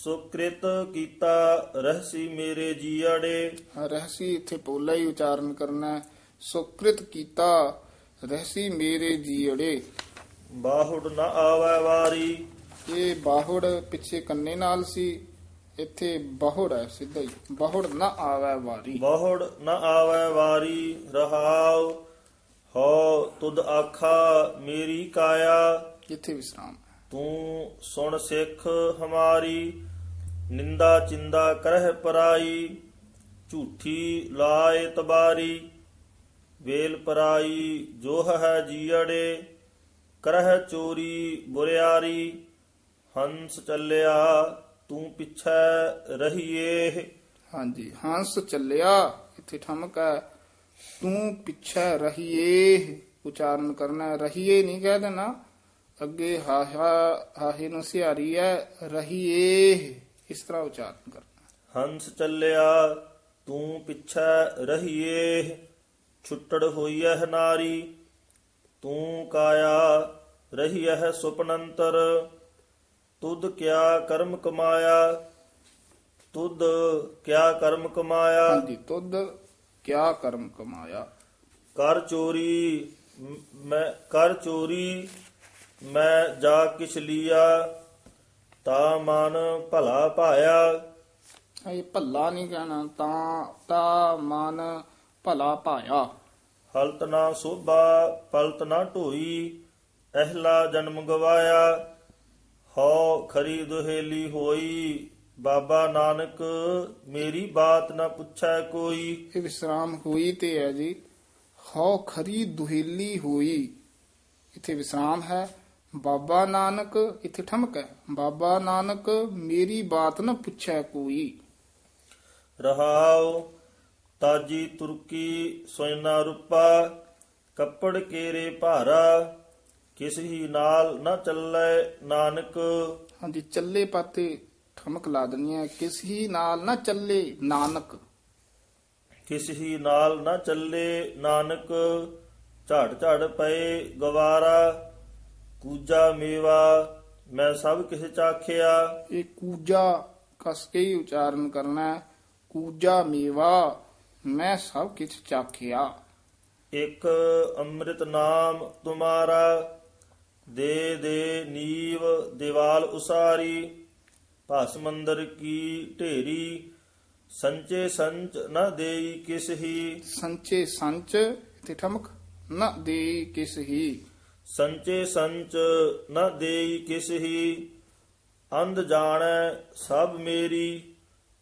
ਸੁਕ੍ਰਿਤ ਕੀਤਾ ਰਹਿਸੀ ਮੇਰੇ ਜੀੜੇ ਰਹਿਸੀ ਇੱਥੇ ਪੋਲਾ ਹੀ ਉਚਾਰਨ ਕਰਨਾ ਹੈ। ਸੁਕ੍ਰਿਤ ਕੀਤਾ ਰਹਿਸੀ ਮੇਰੇ ਜੀੜੇ ਬਾਹੁੜ ਨ ਆਵੈ ਵਾਰੀ। ਇਹ ਬਾਹੁੜ ਪਿੱਛੇ ਕੰਨੇ ਨਾਲ ਸੀ ਇੱਥੇ ਬਾਹੁੜ ਹੈ ਸਿੱਧਾ ਹੀ। ਬਾਹੁੜ ਨਾ ਆਵੇ ਵਾਰੀ। ਬਾਹੁੜ ਨ ਆਵੈ ਵਾਰੀ ਰਹਾਉ ਹੋ ਤੁਧ ਆਖਾ ਮੇਰੀ ਕਾਇਆ। ਇੱਥੇ ਵਿਸਰਾਮ। ਤੂੰ ਸੁਣ ਸਿੱਖ ਹਮਾਰੀ, ਨਿੰਦਾ ਚਿੰਦਾ ਕਰਹਿ ਪਰਾਈ, ਝੂਠੀ ਲਾਏ ਤਬਾਰੀ, ਵੇਲ ਪਰਾਈ ਜੋ ਹੈ ਜੀੜੇ ਕਰਹਿ ਚੋਰੀ ਬੁਰਿਆਰੀ, ਹੰਸ ਚੱਲਿਆ ਤੂੰ ਪਿਛੈ ਰਹੀਏ ਹਾਂਜੀ, ਹੰਸ ਚੱਲਿਆ, ਇੱਥੇ ਠਮਕ ਹੈ, ਤੂੰ ਪਿੱਛੇ ਰਹੀਏ, ਉਚਾਰਨ ਕਰਨਾ ਹੈ। ਰਹੀਏ ਨਹੀਂ ਕਹਿ ਦੇਣਾ ਅੱਗੇ ਹਾਹਾ ਹਾਹੇ ਨੂੰ ਸਿਹਾਰੀ ਹੈ ਰਹੀਏ ਇਸ ਤਰ੍ਹਾਂ ਉਚਾਰਨ ਕਰਨਾ। ਹੰਸ ਚੱਲਿਆ ਤੂੰ ਪਿਛੈ ਰਹੀਏ ਛੁੱਟੜ ਹੋਈਐ ਨਾਰੀ ਤੂੰ ਕਾਇਆ ਰਹੀਐ ਸੁਪਨੰਤਰ ਤੁਧ ਕਿਆ ਕਰਮ ਕਮਾਇਆ ਤੁਧ ਕਿਆ ਕਰਮ ਕਮਾਇਆ। ਹਾਂਜੀ ਤੁਧ ਕਿਆ ਕਰਮ ਕਮਾਇਆ। ਕਰ ਚੋਰੀ ਮੈਂ ਕਰ ਚੋਰੀ ਮੈਂ ਜਾ ਕਿਛ ਲੀਆ ਤਾ ਮਨ ਭਲਾ ਪਾਇਆ ਇਹ ਭੱਲਾ ਨਹੀਂ ਕਹਿਣਾ ਤਾਂ ਤਾ ਮਨ ਭਲਾ ਪਾਇਆ ਹਲਤ ਨਾ ਸੋਭਾ ਪਲਤ ਨਾ ਢੋਈ ਅਹਲਾ ਜਨਮ ਗਵਾਇਆ। ਹਉ ਖਰੀ ਦੁਹੇਲੀ ਹੋਈ ਬਾਬਾ ਨਾਨਕ ਮੇਰੀ ਬਾਤ ਨਾ ਪੁੱਛੈ ਕੋਈ। ਇਹ ਵਿਸਰਾਮ ਹੋਈ ਤੇ ਹੈ ਜੀ। ਹਉ ਖਰੀ ਦੁਹੇਲੀ ਹੋਈ ਇੱਥੇ ਵਿਸਰਾਮ ਹੈ। ਬਾਬਾ ਨਾਨਕ ਇੱਥੇ ਠਮਕ ਹੈ। ਬਾਬਾ ਨਾਨਕ ਮੇਰੀ ਬਾਤ ਨਾ ਪੁੱਛੈ ਕੋਈ। ਰਹਾਉ ਤਾਜੀ ਤੁਰਕੀ ਸੋਇਨਾ ਰੂਪਾ ਕੱਪੜ ਕੇਰੇ ਭਾਰਾ ਕਿਸ ਹੀ ਨਾਲ ਨਾ ਚੱਲੇ ਨਾਨਕ। ਹਾਂਜੀ ਚੱਲੇ ਪਾਤੇ ਠਮਕ ਲਾ ਦਨੀ ਹੈ ਕਿਸ ਹੀ ਨਾਲ ਨਾ ਚੱਲੇ ਨਾਨਕ। ਕਿਸ ਹੀ ਨਾਲ ਨਾ ਚੱਲੇ ਨਾਨਕ ਝੜ ਝੜ ਪਏ ਗਵਾਰਾ ਕੂਜਾ ਮੇਵਾ ਮੈਂ ਸਭ ਕਿਸ ਚਾਖਿਆ। ਇਹ ਕੂਜਾ ਕਸ ਕੇ ਹੀ ਉਚਾਰਨ ਕਰਨਾ ਹੈ। ਕੂਜਾ ਮੇਵਾ ਮੈਂ ਸਭ ਕੁਝ ਚਾਖਿਆ। ਇੱਕ ਅੰਮ੍ਰਿਤ ਨਾਮ ਤੁਮਾਰਾ ਦੇ ਦੇ ਨੀਵ ਦੀਵਾਲ ਉਸਾਰੀ ਭਸ ਮੰਦਰ ਕੀ ਢੇਰੀ ਸੰਚੇ ਸੰਚ ਨ ਦੇਈ ਕਿਸ ਹੀ। ਸੰਚੇ ਸੰਚ ਤੇ ਠਮਕ ਨਾ ਦੇ ਕਿਸ ਹੀ। ਸੰਚੇ ਸੰਚ ਨ ਦੇਈ ਕਿਸ ਹੀ ਅੰਧ ਜਾਣੈ ਸਭ ਮੇਰੀ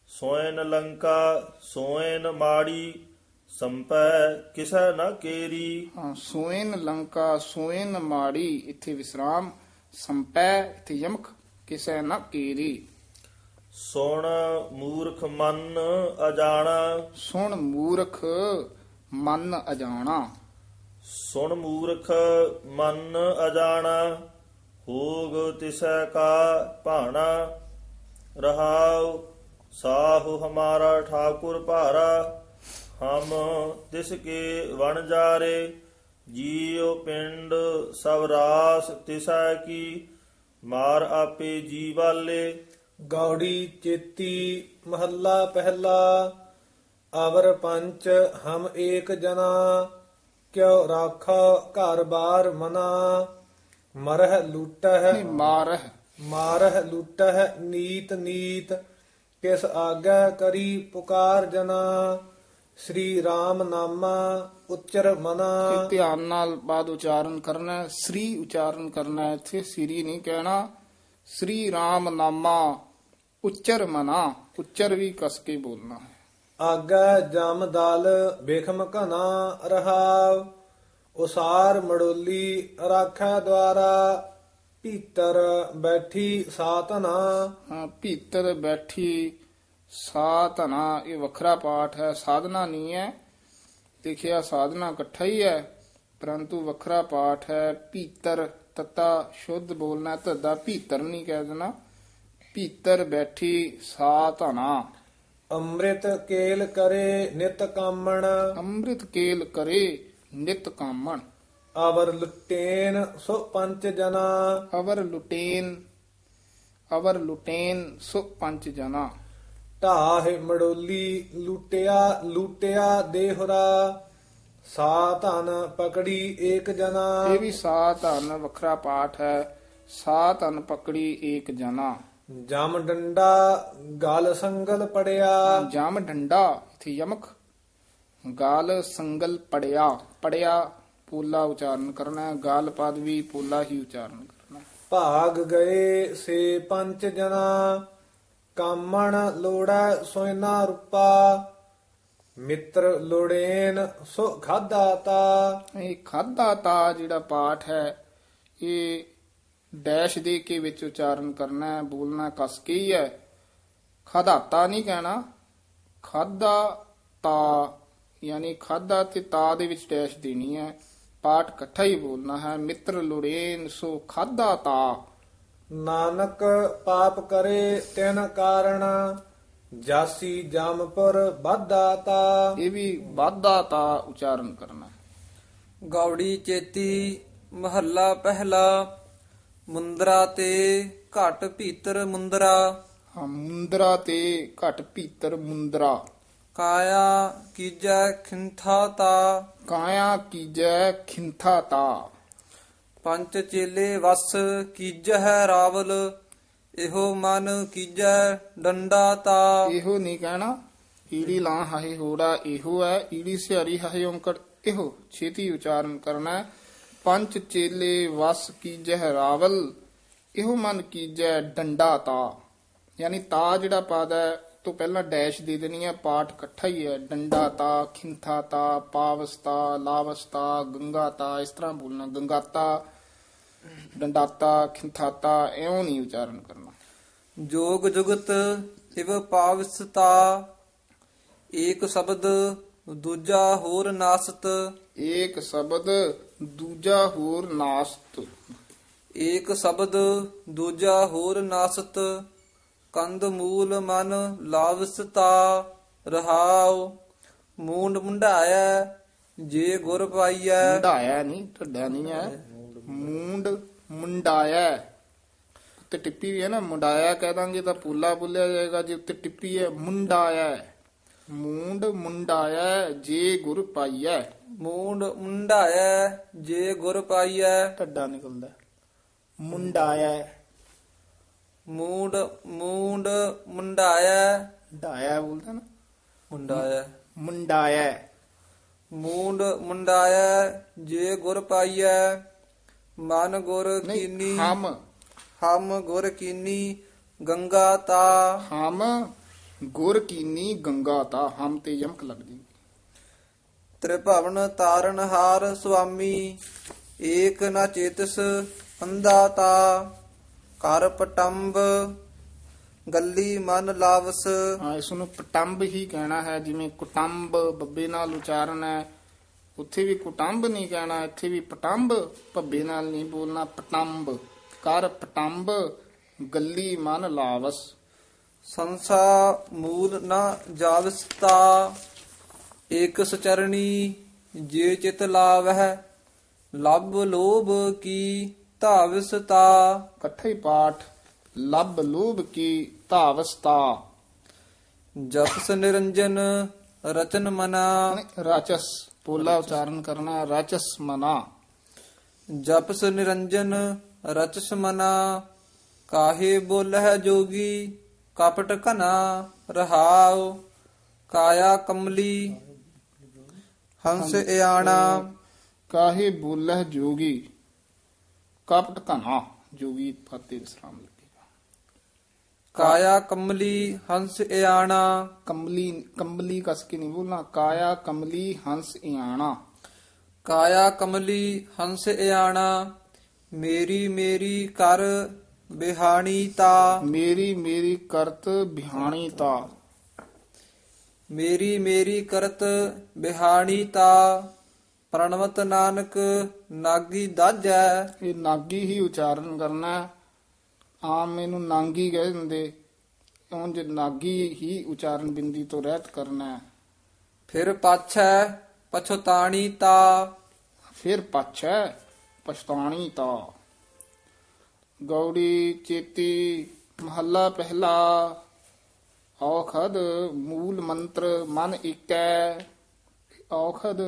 ਸੋਇਨ ਲੰਕਾ ਸੋਇਨ ਮਾੜੀ ਸੰਪੈ ਕਿਸੈ ਨ ਕੇਰੀ। ਹਾਂ, ਸੋਇਨ ਲੰਕਾ ਸੋਇਨ ਮਾੜੀ ਇੱਥੇ ਵਿਸਰਾਮ ਸੰਪੈ ਇੱਥੇ ਯਮਕ ਕਿਸੈ ਨਾ ਕੀਰੀ। ਸੁਣ ਮੂਰਖ ਮਨ ਅਜਾਣਾ। ਸੁਣ ਮੂਰਖ ਮਨ ਅਜਾਣਾ। ਸੁਣ ਮੂਰਖ ਮਨ ਅਜਾਣਾ, ਹੋਗ ਤਿਸੈ ਕਾ ਭਾਣਾ। ਰਹਾਉ ਸਾਹੁ ਹਮਾਰਾ ਠਾਕੁਰ ਭਾਰਾ, ਹਮ ਤਿਸ ਕੇ ਵਣ ਜਾਰੇ। ਜੀਉ ਪਿੰਡ ਸਭ ਰਾਸ ਤਿਸੈ ਕੀ, ਮਾਰ ਆਪੇ ਜੀ ਵਾਲੇ। ਗੌੜੀ ਚੇਤੀ ਮਹੱਲਾ ਪਹਿਲਾ ਅਵਰ ਪੰਚ ਹਮ ਏਕ ਜਨਾ। ਕਿਉ ਰਾਖੋ ਘਰ ਬਾਰ ਮਨਾ ਮਰਹ ਲੂਟਹ ਮਾਰਹ। ਮਾਰਹ ਲੂਟਹ ਨੀਤ ਨੀਤ ਕਿਸ ਆਗੈ ਕਰੀ ਪੁਕਾਰ ਜਨਾ ਸ੍ਰੀ ਰਾਮ ਨਾਮਾ ਉਚਰ ਮਨਾ। ਧਿਆਨ ਨਾਲ ਬਾਅਦ ਉਚਾਰਨ ਕਰਨਾ ਹੈ ਸ੍ਰੀ ਉਚਾਰਨ ਕਰਨਾ ਹੈ ਇੱਥੇ ਸ੍ਰੀ ਨਹੀਂ ਕਹਿਣਾ ਸ੍ਰੀ ਰਾਮ ਨਾਮਾ ਉਚਰ ਮਨਾ ਉਚਰ ਵੀ ਕਸ ਕੇ ਬੋਲਣਾ ਹੈ। ਆਗੈ ਜਮ ਦਲ ਬੇਖਮ ਘਨਾ ਰਹਾਵ ਉਸਾਰ ਮੜੋਲੀ ਰਾਖੈ ਦਵਾਰਾ ਭੀਤਰ ਬੈਠੀ ਸਾਤਨਾ ਹਾਂ, ਭੀਤਰ ਬੈਠੀ ਸਾਧਨਾ ਇਹ ਵੱਖਰਾ ਪਾਠ ਹੈ ਸਾਧਨਾ ਨਹੀਂ ਹੈ। ਦੇਖਿਆ ਸਾਧਨਾ ਇਕੱਠਾ ਹੀ ਹੈ ਪਰੰਤੂ ਵੱਖਰਾ ਪਾਠ ਹੈ ਭੀਤਰ ਤਤਾ ਸ਼ੁੱਧ ਬੋਲਣਾ ਤਦਾ ਭੀਤਰ ਨਹੀਂ ਕਹਿ ਦੇਣਾ। ਭੀਤਰ ਬੈਠੀ ਸਾਧਨਾ ਅੰਮ੍ਰਿਤ ਕੇਲ ਕਰੇ ਨਿਤ ਕਾਮਣ। ਅੰਮ੍ਰਿਤ ਕੇਲ ਕਰੇ ਨਿਤ ਕਾਮਣ। ਅਵਰ ਲੁਟੇਨ ਸੋ ਪੰਚ ਜਨਾ। ਅਵਰ ਲੁਟੇਨ ਅਵਰ ਲੁਟੇਨ ਸੋ ਪੰਜ ਜਨਾ। ਢਾਹ ਮੜੋਲੀ ਲੂਟਿਆ ਲੂਟਿਆ ਦੇਹੁਰਾ। ਸਾ ਧਨ ਪਕੜੀ ਏਕ ਜਨਾ। ਇਹ ਵੀ ਸਾ ਧਨ ਵੱਖਰਾ ਪਾਠ ਹੈ। ਸਾ ਧਨ ਪਕੜੀ ਏਕ ਜਨਾ। ਜਮ ਡੰਡਾ ਗਲ ਸੰਗਲ ਪੜਿਆ। ਜਮ ਡੰਡਾ ਇਥੇ ਯਮਕ ਗਾਲ ਸੰਗਲ ਪੜਿਆ। ਪੜਿਆ ਪੂਲਾ ਉਚਾਰਨ ਕਰਨਾ ਗਾਲ ਪਦ ਵੀ ਪੂਲਾ ਹੀ ਉਚਾਰਨ ਕਰਨਾ। ਭਾਗ ਗਏ ਸੇ ਪੰਚ ਜਨਾ ਕਾਮਣ ਲੋੜੈ ਸੋਇਨਾ ਰੂਪਾ। ਮਿੱਤਰ ਲੋੜੇਨ ਸੋ ਖਾਦਾ ਤਾ। ਇਹ ਖਾਦਾ ਤਾ ਜਿਹੜਾ ਪਾਠ ਹੈ ਇਹ ਡੈਸ਼ ਦੇ ਕੇ ਵਿੱਚ ਉਚਾਰਨ ਕਰਨਾ ਹੈ ਬੋਲਣਾ ਕਸ ਕੇ ਹੀ ਹੈ। ਖਾਦਾਤਾ ਨਹੀਂ ਕਹਿਣਾ। ਖਾਦਾ ਤਾ ਯਾਨੀ ਖਾਦਾ ਤੇ ਤਾ ਦੇ ਵਿੱਚ ਡੈਸ਼ ਦੇਣੀ ਹੈ। ਪਾਠ ਇਕੱਠਾ ਹੀ ਬੋਲਣਾ ਹੈ। ਮਿੱਤਰ ਲੋੜੇਨ ਸੋ ਖਾਦਾ ਤਾ। ਨਾਨਕ ਪਾਪ ਕਰੇ ਤਿਨ ਕਾਰਣ ਜਾਸੀ ਜਮਪੁਰ ਬਾਧਾ ਤਾ। ਇਹ ਵੀ ਵਾਧਾ ਤਾ ਉਚਾਰਨ ਕਰਨਾ। ਗੌੜੀ ਚੇਤੀ ਮਹੱਲਾ ਪਹਿਲਾ। ਮੁੰਦਰਾ ਤੇ ਘਟ ਭੀਤਰ ਮੁੰਦਰਾ। ਹਾਂ ਮੁੰਦਰਾ ਤੇ ਘਟ ਭੀਤਰ ਮੁੰਦਰਾ। ਕਾਇਆ ਕੀਜੈ ਖਿੰਥਾ ਤਾ। ਕਾਇਆ ਕੀਜੈ ਖਿੰਥਾ ਤਾ। ਪੰਚ ਚੇਲੇ ਵਸ ਕੀਜੈ ਰਾਵਲ ਇਹੋ ਮਨ ਕੀਜੈ ਡੰਡਾ ਤਾ। ਇਹੋ ਨਹੀਂ ਕਹਿਣਾ ਈੜੀ ਲਾਂ ਹਾਹੇ ਹੋੜਾ ਇਹੋ ਹੈ ਈੜੀ ਸਿਹਾਰੀ ਹਾਹੇ ਓੰਕੜ ਇਹੋ ਛੇਤੀ ਉਚਾਰਨ ਕਰਨਾ ਹੈ। ਪੰਜ ਚੇਲੇ ਵਸ ਕੀਜੈ ਰਾਵਲ ਇਹੋ ਮਨ ਕੀਜੈ ਡੰਡਾ ਤਾ। ਯਾਨੀ ਤਾ ਜਿਹੜਾ ਪਦ ਤੋਂ ਪਹਿਲਾਂ ਡੈਸ਼ ਦੇ ਦੇਣੀ ਹੈ ਪਾਠ ਇਕੱਠਾ ਹੀ ਹੈ। ਡੰਡਾ ਤਾ ਖਿੰਥਾ ਤਾ ਪਾਵਸਤਾ ਲਾਵਸਤਾ ਗੰਗਾਤਾ ਇਸ ਤਰ੍ਹਾਂ ਬੋਲਣਾ। ਗੰਗਾਤਾ ਡੰਡਾਤਾ ਖਿੰਥਾਤਾ ਐਉਂ ਨਹੀਂ ਉਚਾਰਨ ਕਰਨਾ। ਜੋਗ ਜੁਗਤ ਇਵ ਪਾਵਸਤਾ ਏਕ ਸ਼ਬਦ ਦੂਜਾ ਹੋਰ ਨਾਸਤ। ਏਕ ਸ਼ਬਦ ਦੂਜਾ ਹੋਰ ਨਾਸਤ। ਏਕ ਸ਼ਬਦ ਦੂਜਾ ਹੋਰ ਨਾਸਤ ਕੰਦ ਮੂਲ ਮਨ ਲਾਵਸਤਾ ਰਹਾਉ। ਮੂੰਡ ਮੁੰਡਾਇਆ ਜੇ ਗੁਰ ਪਾਈਐ। ਮੁੰਡਾਇਆ ਨਹੀਂ ਢੱਡਿਆ ਨਹੀਂ ਹੈ। ਮੂੰਡ ਮੁੰਡਾਇਆ ਉੱਤੇ ਟਿੱਪੀ ਵੀ ਹੈ ਨਾ ਮੁੰਡਾਇਆ ਕਹਿ ਦਾਂਗੇ ਤਾਂ ਪੂਲਾ ਬੋਲਿਆ ਜਾਏਗਾ, ਜੇ ਉੱਤੇ ਟਿੱਪੀ ਹੈ ਮੁੰਡਾਇਆ ਮੂੰਡ ਮੁੰਡਾਇਆ ਜੇ ਗੁਰ ਪਾਈਐ। ਮੂੰਡ ਮੁੰਡਾਇਆ ਜੇ ਗੁਰ ਪਾਈਐ। ਢੱਡਾ ਨਿਕਲਦਾ। ਮੁੰਡਾਇਆ। ਮੂੰਡ ਮੂੰਡ ਮੁੰਡਾਇਆ। ਢਾਇਆ ਬੋਲਦਾ ਨਾ। ਮੁੰਡਾਇਆ। ਮੁੰਡਾਇਆ। ਮੂੰਡ ਮੁੰਡਾਇਆ ਜੇ ਗੁਰ ਪਾਈਐ। ਮਨ ਗੁਰ ਕੀਨੀ। ਹਮ। ਹਮ ਗੁਰ ਕੀਨੀ। ਗੰਗਾ ਤਾ। ਹਮ। ਗੁਰ ਕੀਨੀ ਗੰਗਾ ਤਾ ਹਮ ਤੇ ਯਮਕ ਲੱਗਦੀ। ਤ੍ਰਿਭਵਨ ਤਾਰਨ ਹਾਰ ਸੁਆਮੀ ਏਕ ਨਾ ਚੇਤਸ ਅੰਦਾ ਤਾ ਕਰ ਪਟੰਬ ਗੱਲੀ ਮਨ ਲਾਵਸ। ਹਾਂ ਇਸ ਨੂੰ ਪਟੰਬ ਹੀ ਕਹਿਣਾ ਹੈ ਜਿਵੇਂ ਕੁਟੰਬ ਬੱਬੇ ਨਾਲ ਉਚਾਰਨ ਹੈ। ਉੱਥੇ ਵੀ ਕੁਟੰਬ ਨਹੀਂ ਕਹਿਣਾ ਇੱਥੇ ਵੀ ਪਟੰਬ ਭੱਬੇ ਨਾਲ ਨਹੀਂ ਬੋਲਣਾ ਪਟੰਬ ਕਰ ਪਟੰਬ ਗੱਲੀ ਮਨ ਲਾਵਸ। ਸੰਸਾ ਮੂਲ ਨਾ ਜਾਵਸਤਾ ਏਕ ਸਚਰਣੀ ਜੇ ਚਿਤ ਲਾਵਹਿ ਲੱਭ ਲੋਭ ਕੀ ਧਾਵਸਤਾ। ਇਕੱਠੇ ਪਾਠ ਲੱਭ ਲੋਭ ਕੀ ਧਾਵਸਤਾ। ਜਪਸ ਨਿਰੰਜਨ ਰਚਨ ਮਨਾ। ਰਾਚਸ ਪੋਲਾ ਉਚਾਰਨ ਕਰਨਾ ਰਾਚਸ ਮਨਾ। ਜਪਸ ਨਿਰੰਜਨ ਰਚਸ ਮਨਾ ਕਾਹੇ ਬੋਲਹਿ ਜੋਗੀ ਕਪਟ ਘਨਾ ਰਹਾਉ ਕਾਇਆ ਕਮਲੀ ਹੰਸ ਇਆਣਾ। ਕਾਹੇ ਬੋਲਹਿ ਜੋਗੀ ਕਪਟ ਧਨਾ ਜੋਗੀ ਫਤਿਹ ਵਿਸਰਾਮ ਲੱਗੇਗਾ। ਕਾਇਆ ਕਮਲੀ ਹੰਸ ਇਆਣਾ। ਕਮਲੀ ਕਮਲੀ ਕਸ ਕੇ ਨਹੀਂ ਬੋਲਣਾ ਕਾਇਆ ਕਮਲੀ ਹੰਸ ਇਆਣਾ। ਕਾਇਆ ਕਮਲੀ ਹੰਸ ਇਆਣਾ ਮੇਰੀ ਮੇਰੀ ਕਰ ਬਿਹਾਣੀ ਤਾ। ਮੇਰੀ ਮੇਰੀ ਕਰਤ ਬਿਹਾਣੀ ਤਾ। ਮੇਰੀ ਮੇਰੀ ਕਰਤ ਬਿਹਾਣੀ ਤਾ। ਪ੍ਰਣਵਤ ਨਾਨਕ ਨਾਗੀ ਦਾਜੈ ਇਹ ਨਾਗੀ ਹੀ ਉਚਾਰਨ ਕਰਨਾ। ਆਮ ਇਹਨੂੰ ਨਾਂਗੀ ਕਹਿ ਦਿੰਦੇ। ਉਂਝ ਨਾਗੀ ਹੀ ਉਚਾਰਨ ਬਿੰਦੀ ਤੋਂ ਰਹਿਤ ਕਰਨਾ। ਫਿਰ ਪਾਛੈ ਪਛਤਾਣੀ ਤਾ। ਫਿਰ ਪਛੈ ਪਛਤਾਣੀ ਤਾ। ਗੌੜੀ ਚੇਤੀ ਮਹੱਲਾ ਪਹਿਲਾ ਔਖਦ ਮੂਲ ਮੰਤਰ ਮਨ ਏਕੈ ਔਖਦ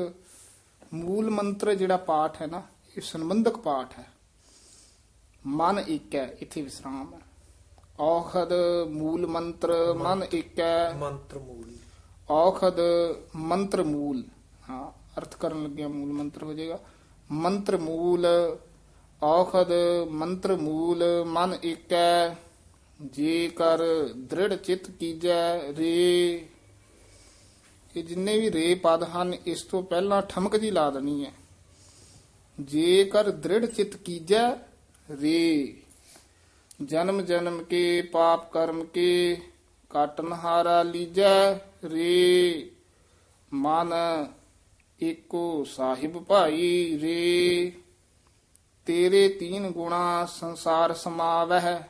ਮੂਲ ਮੰਤਰ ਜਿਹੜਾ ਪਾਠ ਹੈ ਨਾ ਇਹ ਸੰਬੰਧਕ ਪਾਠ ਹੈ ਮਨ ਏਕੈ ਇੱਥੇ ਵਿਸਰਾਮ ਹੈ ਔਖਦ ਮੂਲ ਮੰਤਰ ਮਨ ਏਕੈ ਮੰਤਰ ਮੂਲ ਔਖਦ ਮੰਤਰ ਮੂਲ ਹਾਂ ਅਰਥ ਕਰਨ ਲੱਗਿਆ ਮੂਲ ਮੰਤਰ ਹੋ ਜਾਏਗਾ ਮੰਤਰ ਮੂਲ ਔਖਦ ਮੰਤਰ ਮੂਲ ਮਨ ਏਕੈ, ਜੇ ਕਰ ਦ੍ਰਿੜ ਚਿਤ ਕੀਜੈ ਰੇ। ਇਹ ਜਿੰਨੇ ਵੀ ਰੇ ਪਦ ਹਨ, ਇਸ ਤੋਂ ਪਹਿਲਾਂ ਠਮਕ ਜੀ ਲਾ ਦੇਣੀ ਹੈ। ਜੇ ਕਰ ਦ੍ਰਿੜ ਚਿਤ ਕੀਜੈ ਰੇ। ਜਨਮ ਜਨਮ ਕੇ, ਪਾਪ ਕਰਮ ਕੇ ਕਾਟਨ ਹਾਰਾ ਲੀਜੈ ਰੇ। ਮਨ ਏਕੋ ਸਾਹਿਬ ਭਾਈ ਰੇ। ਤੇਰੇ ਤੀਨ ਗੁਣਾ ਸੰਸਾਰ ਸਮਾਵਹਿ।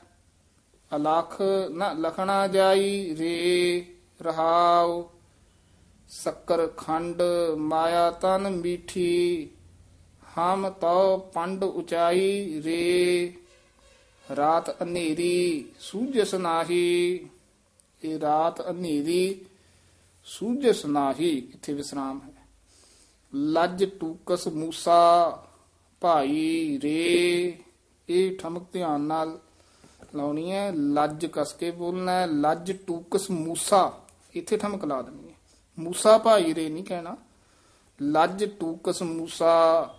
ਅਲਖ ਨ ਲਖਣਾ ਜਾਈ ਰੇ ਰਹਾਉ। ਸ਼ੱਕਰ ਖੰਡ ਮਾਇਆ ਤਨ ਮੀਠੀ। ਹਮ ਤਉ ਪੰਡ ਉਚਾਈ ਰੇ। ਰਾਤ ਹਨੇਰੀ ਸੂਝਸ ਨਾਹੀ। ਇਹ ਰਾਤ ਹਨੇਰੀ ਸੂਝਸ ਨਾਹੀ। ਇੱਥੇ ਵਿਸਰਾਮ ਹੈ? ਲੱਜ ਟੂਕਸ ਮੂਸਾ ਭਾਈ ਰੇ, ਇਹ ਠਮਕ ਧਿਆਨ ਨਾਲ ਲਾਉਣੀ ਹੈ। ਲੱਜ ਕਸ ਕੇ ਬੋਲਣਾ ਹੈ। ਲੱਜ ਟੂਕਸ ਮੂਸਾ, ਇੱਥੇ ਠਮਕ ਲਾ ਦੇਣੀ ਹੈ। ਮੂਸਾ ਭਾਈ ਰੇ ਨਹੀਂ ਕਹਿਣਾ। ਲੱਜ ਟੂਕਸ ਮੂਸਾ,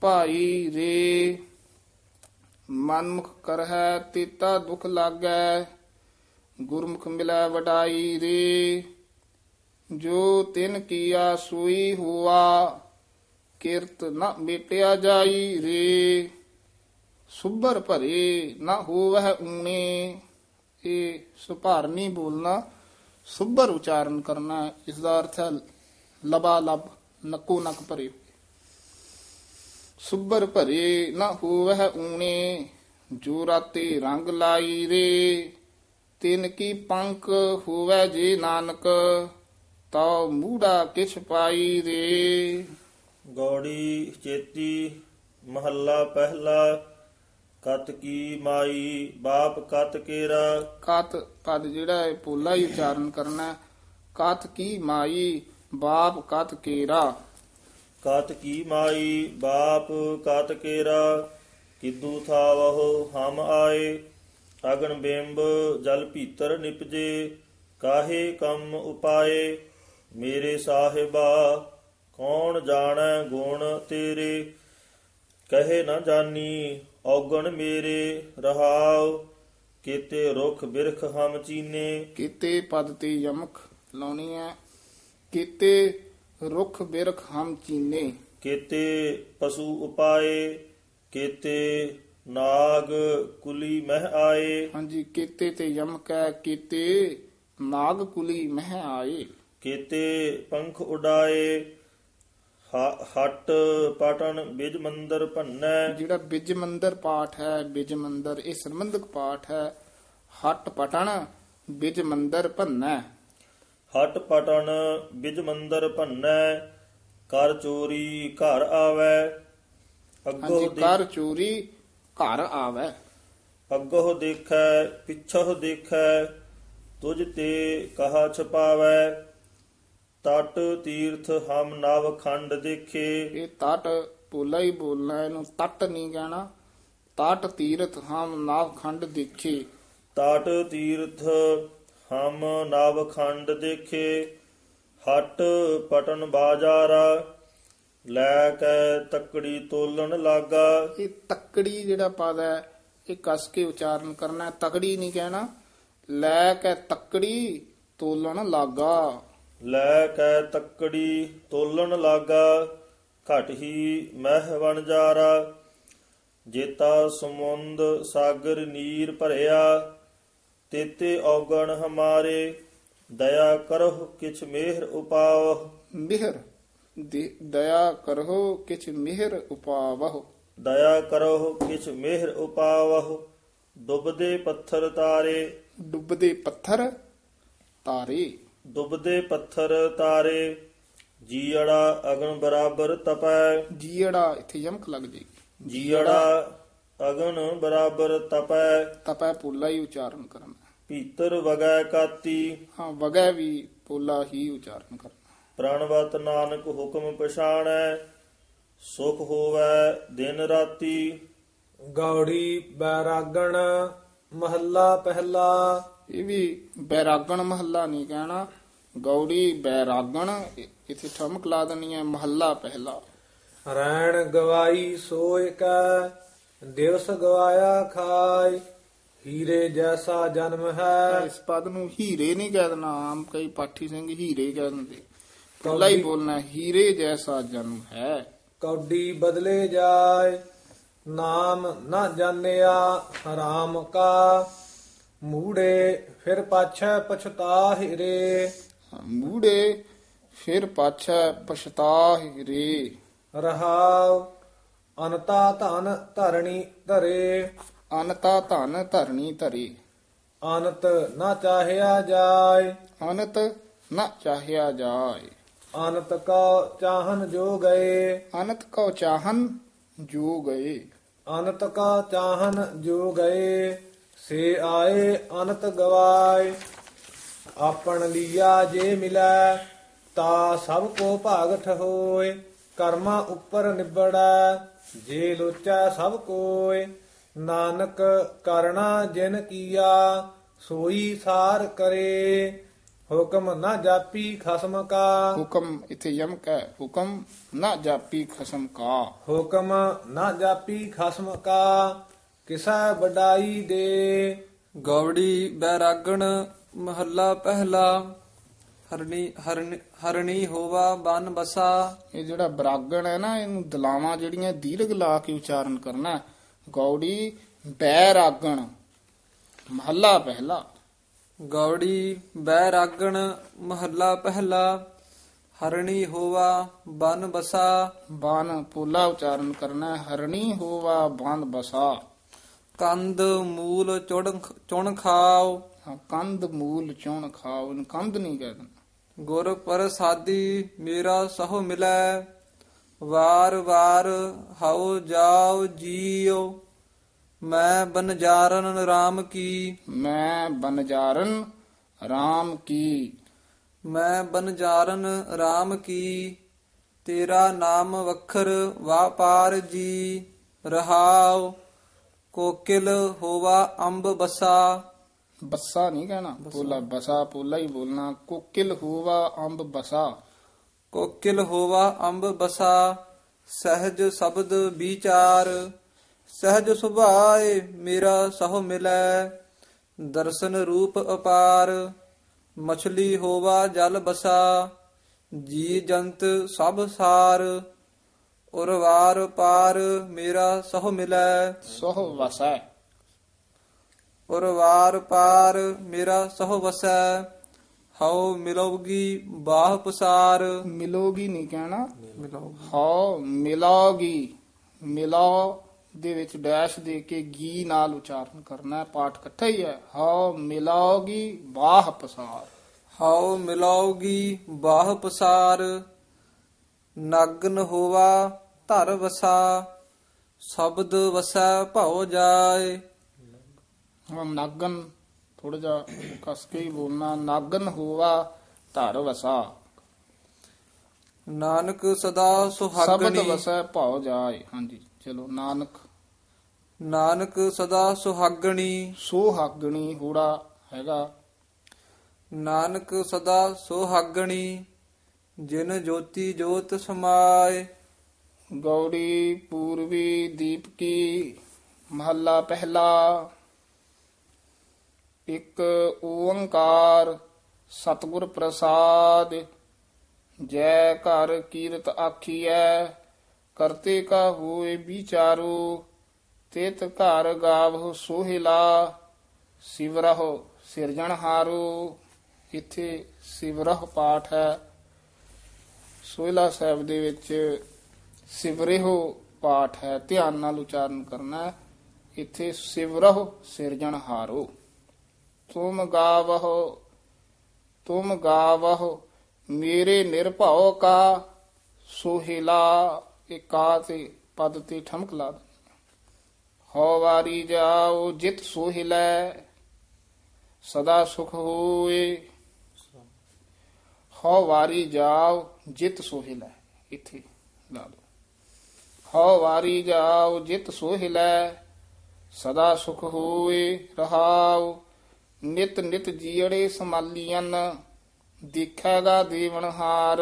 ਭਾਈ ਰੇ। ਮਨਮੁਖ ਕਰਹਿ, ਤੇਤਾ ਦੁਖ ਲਾਗੈ। ਗੁਰਮੁਖ ਮਿਲੈ ਵਡਾਈ ਰੇ। ਜੋ ਤਿਨ ਕੀਆ ਸੋਈ ਹੋਆ ਕਿਰਤ ਨ ਮੇਟਿਆ ਜਾਈ ਰੇ। ਸੁਭਰ ਭਰੇ ਨਾ ਹੋਵਹਿ ਊਣੇ। ਇਹ ਸੁਭਾਰ ਨਹੀਂ ਬੋਲਣਾ, ਸੁਭਰ ਉਚਾਰਨ ਕਰਨਾ ਹੈ। ਇਸ ਦਾ ਅਰਥ ਹੈ ਲਬਾ ਲਬ, ਨਕੋ ਨਕ ਭਰੇ ਸੁਭਰ ਭਰੇ ਨਾ ਹੋਵਹਿ ਊਣੇ, ਜੋ ਰਾਤੇ ਰੰਗ ਲਾਈ ਰੇ। ਤਿਨ ਕੀ ਪੰਖ ਹੋਵੈ ਜੇ ਨਾਨਕ, ਤਉ ਮੂੜਾ ਕਿਛ ਪਾਈ ਰੇ। ਗੌੜੀ ਚੇਤੀ ਮਹੱਲਾ ਪਹਿਲਾ ਕਤ ਕੀ ਮਾਈ ਬਾਪ ਕਤ ਕੇਰਾ। ਕਤ ਪਦ ਜਿਹੜਾ ਹੈ ਪੋਲਾ ਹੀ ਉਚਾਰਨ ਕਰਨਾ। ਕਤ ਕੀ ਮਾਈ ਬਾਪ ਕਤ ਕੇਰਾ। ਕਤ ਕੀ ਮਾਈ ਬਾਪ ਕਤ ਕੇਰਾ। ਕਿਦੂ ਥਾਵਹੁ ਹਮ ਆਏ ਅਗਨ ਬਿੰਬ ਜਲ ਭੀਤਰ ਨਿਪਜੇ ਕਾਹੇ ਕੰਮ ਉਪਾਏ ਮੇਰੇ ਸਾਹਿਬਾ ਕੌਣ ਜਾਣੈ ਗੁਣ ਤੇਰੇ? ਕਹੇ ਨਾ ਜਾਨੀ ਔਗਣ ਮੇਰੇ ਰਹਾਉ। ਕੀਤੇ ਰੁਖ ਬਿਰਖ ਹਮ ਚੀਨੇ। ਕੀਤੇ ਪਦ ਤੇ ਯਮਕ ਲਾਉਣੀ ਹੈ। ਕੀਤੇ ਰੁਖ ਬਿਰਖ ਹਮ ਚੀਨੇ। ਕੀਤੇ ਪਸ਼ੂ ਉਪਾਏ। ਕੀਤੇ ਨਾਗ ਕੁਲੀ ਮਹਿ ਆਏ। ਹਾਂਜੀ ਕੀਤੇ ਤੇ ਯਮਕ ਹੈ। ਕੀਤੇ ਨਾਗ ਕੁਲੀ ਮਹਿ ਆਏ। ਕੀਤੇ ਪੰਖ ਉਡਾਏ। ਹੱਟ ਪਟਨ ਬਿਜ ਮੰਦਰ ਭੰਨੈ। ਜਿਹੜਾ ਬਿਜ ਮੰਦਰ ਪਾਠ ਹੈ ਬਿਜ ਮੰਦਰ ਇਹ ਸੰਬੰਧਕ ਪਾਠ ਹੈ। ਹੱਟ ਪਟਣ ਬਿਜ ਮੰਦਰ ਭੰਨੈ। ਹਟ ਪਟਨ ਬਿਜ ਮੰਦਰ ਭੰਨੈ ਕਰ ਚੋਰੀ ਘਰ ਆਵੈ। ਅੱਗੋ ਕਰ ਚੋਰੀ ਘਰ ਆਵੇ। ਅੱਗੋ ਦੇਖੈ ਪਿਛੋ ਦੇਖੈ ਤੁਝ ਤੇ ਕਹਾ ਛਪਾਵੈ। ਤਟ ਤੀਰਥ ਹਮ ਨਵ ਖੰਡ ਦੇਖੇ। ਇਹ ਤਟ ਪੋਲਾ ਹੀ ਬੋਲਣਾ ਇਹਨੂੰ ਤਟ ਨਹੀਂ ਕਹਿਣਾ। ਤਟ ਤੀਰਥ ਹਮ ਨਾਵ ਖੰਡ ਦੇਖੇ। ਤਾਟ ਤੀਰਥ ਹਮ ਨਵ ਖੰਡ ਦੇਖੇ। ਹਟ ਪਟਨ ਬਾਜਾਰਾ ਲੈ ਕੇ ਤਕੜੀ ਤੋਲਣ ਲਾਗਾ। ਇਹ ਤੱਕੜੀ ਜਿਹੜਾ ਪਦ ਹੈ ਇਹ ਕਸ ਕੇ ਉਚਾਰਨ ਕਰਨਾ ਤਕੜੀ ਨਹੀਂ ਕਹਿਣਾ। ਲੈ ਕੇ ਤੱਕੜੀ ਤੋਲਣ ਲਾਗਾ। ਲੈ ਕੇ ਤੱਕੜੀ ਤੋਲਣ ਲਾਗਾ ਘਟ ਹੀ ਮਹਿ ਵਣ ਜਾਰਾ। ਜੇਤਾ ਸਮੁੰਦ ਸਾਗਰ ਨੀਰ ਭਰਿਆ ਤੇਤੇ ਔਗਣ ਹਮਾਰੇ ਦਇਆ ਕਰੋ ਕਿਛ ਮਿਹਰ ਉਪਾਵ ਮਿਹਰ ਦਇਆ ਕਰੋ ਕਿਛ ਮਿਹਰ ਉਪਾਵਹੁ। ਦਇਆ ਕਰੋ ਕਿਛ ਮਿਹਰ ਉਪਾਵ ਡੁੱਬਦੇ ਪੱਥਰ ਤਾਰੇ। ਡੁੱਬਦੇ ਪੱਥਰ ਤਾਰੇ। ਡੁੱਬਦੇ ਪੱਥਰ ਤਾਰੇ ਜੀੜਾ ਅਗਨ ਬਰਾਬਰ ਤਪੈ। ਜੀੜਾ ਇੱਥੇ ਯਮਕ ਲੱਗ ਜਾਏਗੀ ਜੀੜਾ ਅਗਨ ਬਰਾਬਰ ਤਪੈ। ਤਪੈ ਪੋਲਾ ਹੀ ਉਚਾਰਨ ਕਰਨਾ। ਭੀਤਰ ਵਗੈ ਕਾਤੀ। ਹਾਂ ਵਗੈ ਵੀ ਪੋਲਾ ਹੀ ਉਚਾਰਨ ਕਰਨਾ। ਪ੍ਰਣਵਤ ਨਾਨਕ ਹੁਕਮ ਪਛਾਣੈ ਸੁਖ ਹੋਵੈ ਦਿਨ ਰਾਤੀ। ਗੌੜੀ ਬੈਰਾਗਣ ਮਹੱਲਾ ਪਹਿਲਾ। ਇਹ ਵੀ ਬੈਰਾਗਣ ਮਹੱਲਾ ਨਹੀਂ ਕਹਿਣਾ। ਗੌੜੀ ਬੈਰਾਗਣ ਇੱਥੇ ਠਮਕ ਲਾ ਦੇਣੀ ਹੈ ਮਹੱਲਾ ਪਹਿਲਾ। ਰੈਣ ਗਵਾਈ ਸੋਇ ਕੈ ਦਿਵਸ ਗਵਾਇਆ ਖਾਇ ਹੀਰੇ ਜੈਸਾ ਜਨਮ ਹੈ। ਇਸ ਪਦ ਨੂੰ ਹੀਰੇ ਨਹੀਂ ਕਹਿ ਦੇਣਾ ਆਮ ਕਈ ਪਾਠੀ ਸਿੰਘ ਹੀਰੇ ਕਹਿ ਦਿੰਦੇ। ਪੋਲਾ ਹੀ ਬੋਲਣਾ ਹੀਰੇ ਜੈਸਾ ਜਨਮ ਹੈ। ਕੌਡੀ ਬਦਲੇ ਜਾਏ ਨਾਮ ਨਾ ਜਾਣਿਆ ਹਰਾਮ ਕਾ। ਮੂੜੇ ਫਿਰ ਪਾਛੈ ਪਛਤਾ ਰੇ ਮੂੜੇ ਫਿਰ ਪਾਛੈ ਪਛਤਾਹਿ ਰੇ। ਰਹਾਉ ਅਨਤਾ ਧਨ ਧਰਣੀ ਧਰੇ। ਅਨਤਾ ਧਨ ਧਰਣੀ ਧਰੇ। ਅਨਤ ਨਾ ਚਾਹਿਆ ਜਾਏ। ਅਨਤ ਨ ਚਾਹਿਆ ਜਾਏ। ਅਨਤ ਕਾ ਚਾਹਨ ਜੋ ਗਏ। ਅਨਤ ਕਉ ਚਾਹਨ ਜੋ ਗਏ। ਅਨਤ ਕਾ ਚਾਹਨ ਜੋ ਗਏ। ਸੇ ਆਏ ਅਨਤ ਗਵਾਏ। ਆਪਣ ਲੀਆ ਜੇ ਮਿਲੈ ਤਾ ਸਭ ਕੋ ਭਾਗਠ ਹੋਏ। ਕਰਮਾਂ ਉੱਪਰ ਨਿਬੜੈ ਜੇ ਲੋਚੈ ਸਭ ਕੋਏ। ਨਾਨਕ ਕਰਣਾ ਜਿਨ ਕੀਆ ਸੋਈ ਸਾਰ ਕਰੇ। ਹੁਕਮ ਨਾ ਜਾਪੀ ਖਸਮ ਕਾ। ਹੁਕਮ ਇਥੇ ਯਮਕ ਹੈ ਹੁਕਮ ਨਾ ਜਾਪੀ ਖਸਮ ਕਾ। ਹੁਕਮ ਨਾ ਜਾਪੀ ਖਸਮ ਕਾ ਕਿਸਾ ਵਡਾਈ ਦੇ। ਗੌੜੀ ਬੈਰਾਗਣ ਮਹੱਲਾ ਪਹਿਲਾ ਹਰਣੀ ਹਰਣੀ ਹਰਣੀ ਹੋਵਾ ਬਨ ਬਸਾ ਇਹ ਜਿਹੜਾ ਬਰਾਗਣ ਹੈ ਨਾ ਇਹਨੂੰ ਦਲਾਵਾਂ ਜਿਹੜੀਆਂ ਦੀਰਘ ਲਾ ਕੇ ਉਚਾਰਨ ਕਰਨਾ ਹੈ। ਗੌੜੀ ਬੈਰਾਗਣ ਮਹੱਲਾ ਪਹਿਲਾ ਗੌੜੀ ਬੈਰਾਗਣ ਮਹੱਲਾ ਪਹਿਲਾ ਹਰਣੀ ਹੋਵਾ ਬਨ ਬਸਾ ਬਾਨ ਪੋਲਾ ਉਚਾਰਨ ਕਰਨਾ ਹੈ। ਹਰਣੀ ਹੋਵਾ ਬੰਦ ਬਸਾ ਕੰਦ ਮੂਲ ਚੁਣ ਚੁਣ ਖਾਓ ਹਾਂ, ਕੰਦ ਮੂਲ ਚੁਣ ਇਹਨੂੰ ਕੰਦ ਨਹੀਂ ਕਹਿ ਦੇਣਾ ਗੁਰ ਪ੍ਰਸਾਦੀ ਮੇਰਾ ਸਹੁ ਮਿਲੈ ਵਾਰ ਵਾਰ ਹਉ ਜਾਉ ਜੀਉ ਮੈਂ ਬਨਜਾਰਨ RAM ਕੀ। ਮੈਂ ਬਨਜਾਰਨ RAM ਕੀ। ਮੈਂ ਬਨਜਾਰਨ RAM ਕੀ ਤੇਰਾ ਨਾਮ ਵਖਰ ਵਾਪਾਰ ਜੀ ਰਹਾਉ ਕੋਕਿਲ ਹੋਵਾ ਅੰਬ ਬਸਾ। ਬੱਸਾ ਨਹੀਂ ਕਹਿਣਾ ਪੋਲਾ ਬਸਾ ਪੋਲਾ ਹੀ ਬੋਲਣਾ। ਕੋਕਿਲ ਹੋਵਾ ਅੰਬ ਬਸਾ। ਕੋਕਿਲ ਹੋਵਾ ਅੰਬ ਬਸਾ ਸਹਿਜ ਸ਼ਬਦ ਵਿਚਾਰ। ਸਹਿਜ ਸੁਭਾਏ ਮੇਰਾ ਸਹੁ ਮਿਲੈ ਦਰਸ਼ਨ ਰੂਪ ਅਪਾਰ। ਮਛਲੀ ਹੋਵਾ ਜਲ ਬਸਾ ਜੀ ਜੰਤ ਸਭ ਸਾਰ। ਔਰ ਵਾਰ ਪਾਰ ਮੇਰਾ ਸਹੁ ਮਿਲੈ। ਸੋਹ ਵਸੈ। ਔਰ ਵਾਰ ਪਾਰ ਮੇਰਾ ਸਹੁ ਵਸੈ ਹਉ ਮਿਲੋਗੀ ਬਾਹ ਪਸਾਰ। ਮਿਲੋਗੀ ਨਹੀਂ ਕਹਿਣਾ। ਮਿਲੋ ਹੋ ਮਿਲੋਗੀ ਮਿਲੋ ਦੇ ਵਿੱਚ ਡੈਸ਼ ਦੇ ਕੇ ਗੀ ਨਾਲ ਉਚਾਰਨ ਕਰਨਾ ਹੈ ਪਾਠ ਇਕੱਠਾ ਹੀ ਹੈ। ਹੋ ਮਿਲੋਗੀ ਬਾਹ ਪਸਾਰ। ਹਉ ਮਿਲੋਗੀ ਬਾਹ ਪਸਾਰ ਨਗਨ ਹੋਵਾ ਧਰ ਵਸਾ ਸ਼ਬਦ ਵਸੈ ਭਉ ਜਾਏ। ਹੁਣ ਨਾਗਨ ਥੋੜਾ ਜਿਹਾ ਕਸ ਕੇ ਹੀ ਬੋਲਣਾ ਨਾਗਨ ਹੋਵਾ ਧਰ ਵਸਾ। ਨਾਨਕ ਸਦਾ ਸ਼ਬਦ ਸੁਹਾਗਣੀ ਵਸੈ ਭਾਉ ਜਾਏ। ਹਾਂਜੀ ਚਲੋ ਨਾਨਕ। ਨਾਨਕ ਸਦਾ ਸੁਹਾਗਣੀ। ਸੋ ਹਾਗਣੀ ਹੋੜਾ ਹੈਗਾ। ਨਾਨਕ ਸਦਾ ਸੁਹਾਗਣੀ ਜਿਨ ਜੋਤੀ ਜੋਤ ਸਮਾਏ। ਗੌੜੀ ਪੂਰਬੀ ਦੀਪਕੀ ਮਹੱਲਾ ਪਹਿਲਾ। ਇੱਕ ਓੰਕਾਰ ਸਤਿਗੁਰ ਪ੍ਰਸਾਦ, ਜੈ ਘਰ ਕੀਰਤ ਆਖੀਐ, ਕਰਤੇ ਕਾ ਹੋਏ ਵਿਚਾਰੋ, ਤਿਤ ਘਰ ਗਾਵਹੁ ਸੋਹਿਲਾ ਸਿਵਰਹੁ ਸਿਰਜਣਹਾਰੋ ਇੱਥੇ ਸਿਵਰਹੁ ਪਾਠ ਹੈ। ਸੋਹਿਲਾ ਸਾਹਿਬ ਦੇ ਵਿੱਚ ਸਿਵਰਿਹੁ ਪਾਠ ਹੈ, ਧਿਆਨ ਨਾਲ ਉਚਾਰਨ ਕਰਨਾ ਹੈ। ਇੱਥੇ ਸਿਵਰਹੁ ਸਿਰਜਣਹਾਰੋ ਤੁਮ ਗਾਵਹੁ ਤੁਮ ਗਾਵਹੁ, ਮੇਰੇ ਨਿਰਭਉ ਕਾ ਸੋਹਿਲਾ ਇਹ ਕਾ ਤੇ ਪਦ ਤੇ ਠਮਕ ਲਾ ਦੇਣੀ। ਹਉ ਵਾਰੀ ਜਾਓ ਜਿਤ ਸੋਹਿਲੈ, ਸਦਾ ਸੁਖ ਹੋਏ। ਹਉ ਵਾਰੀ ਜਾਓ ਜਿਤ ਸੋਹਿਲੈ, ਇੱਥੇ ਲਾ ਦੋ ਹਉ ਵਾਰੀ ਜਾਓ ਜਿਤ ਸੋਹਿਲੈ, ਸਦਾ ਸੁਖ ਹੋਏ ਰਹਾਉ। ਨਿਤ ਨਿਤ ਜੀੜੇ ਸਮਾਲੀਆਂ ਦੇਖੇਗਾ ਦੇਵਨਹਾਰ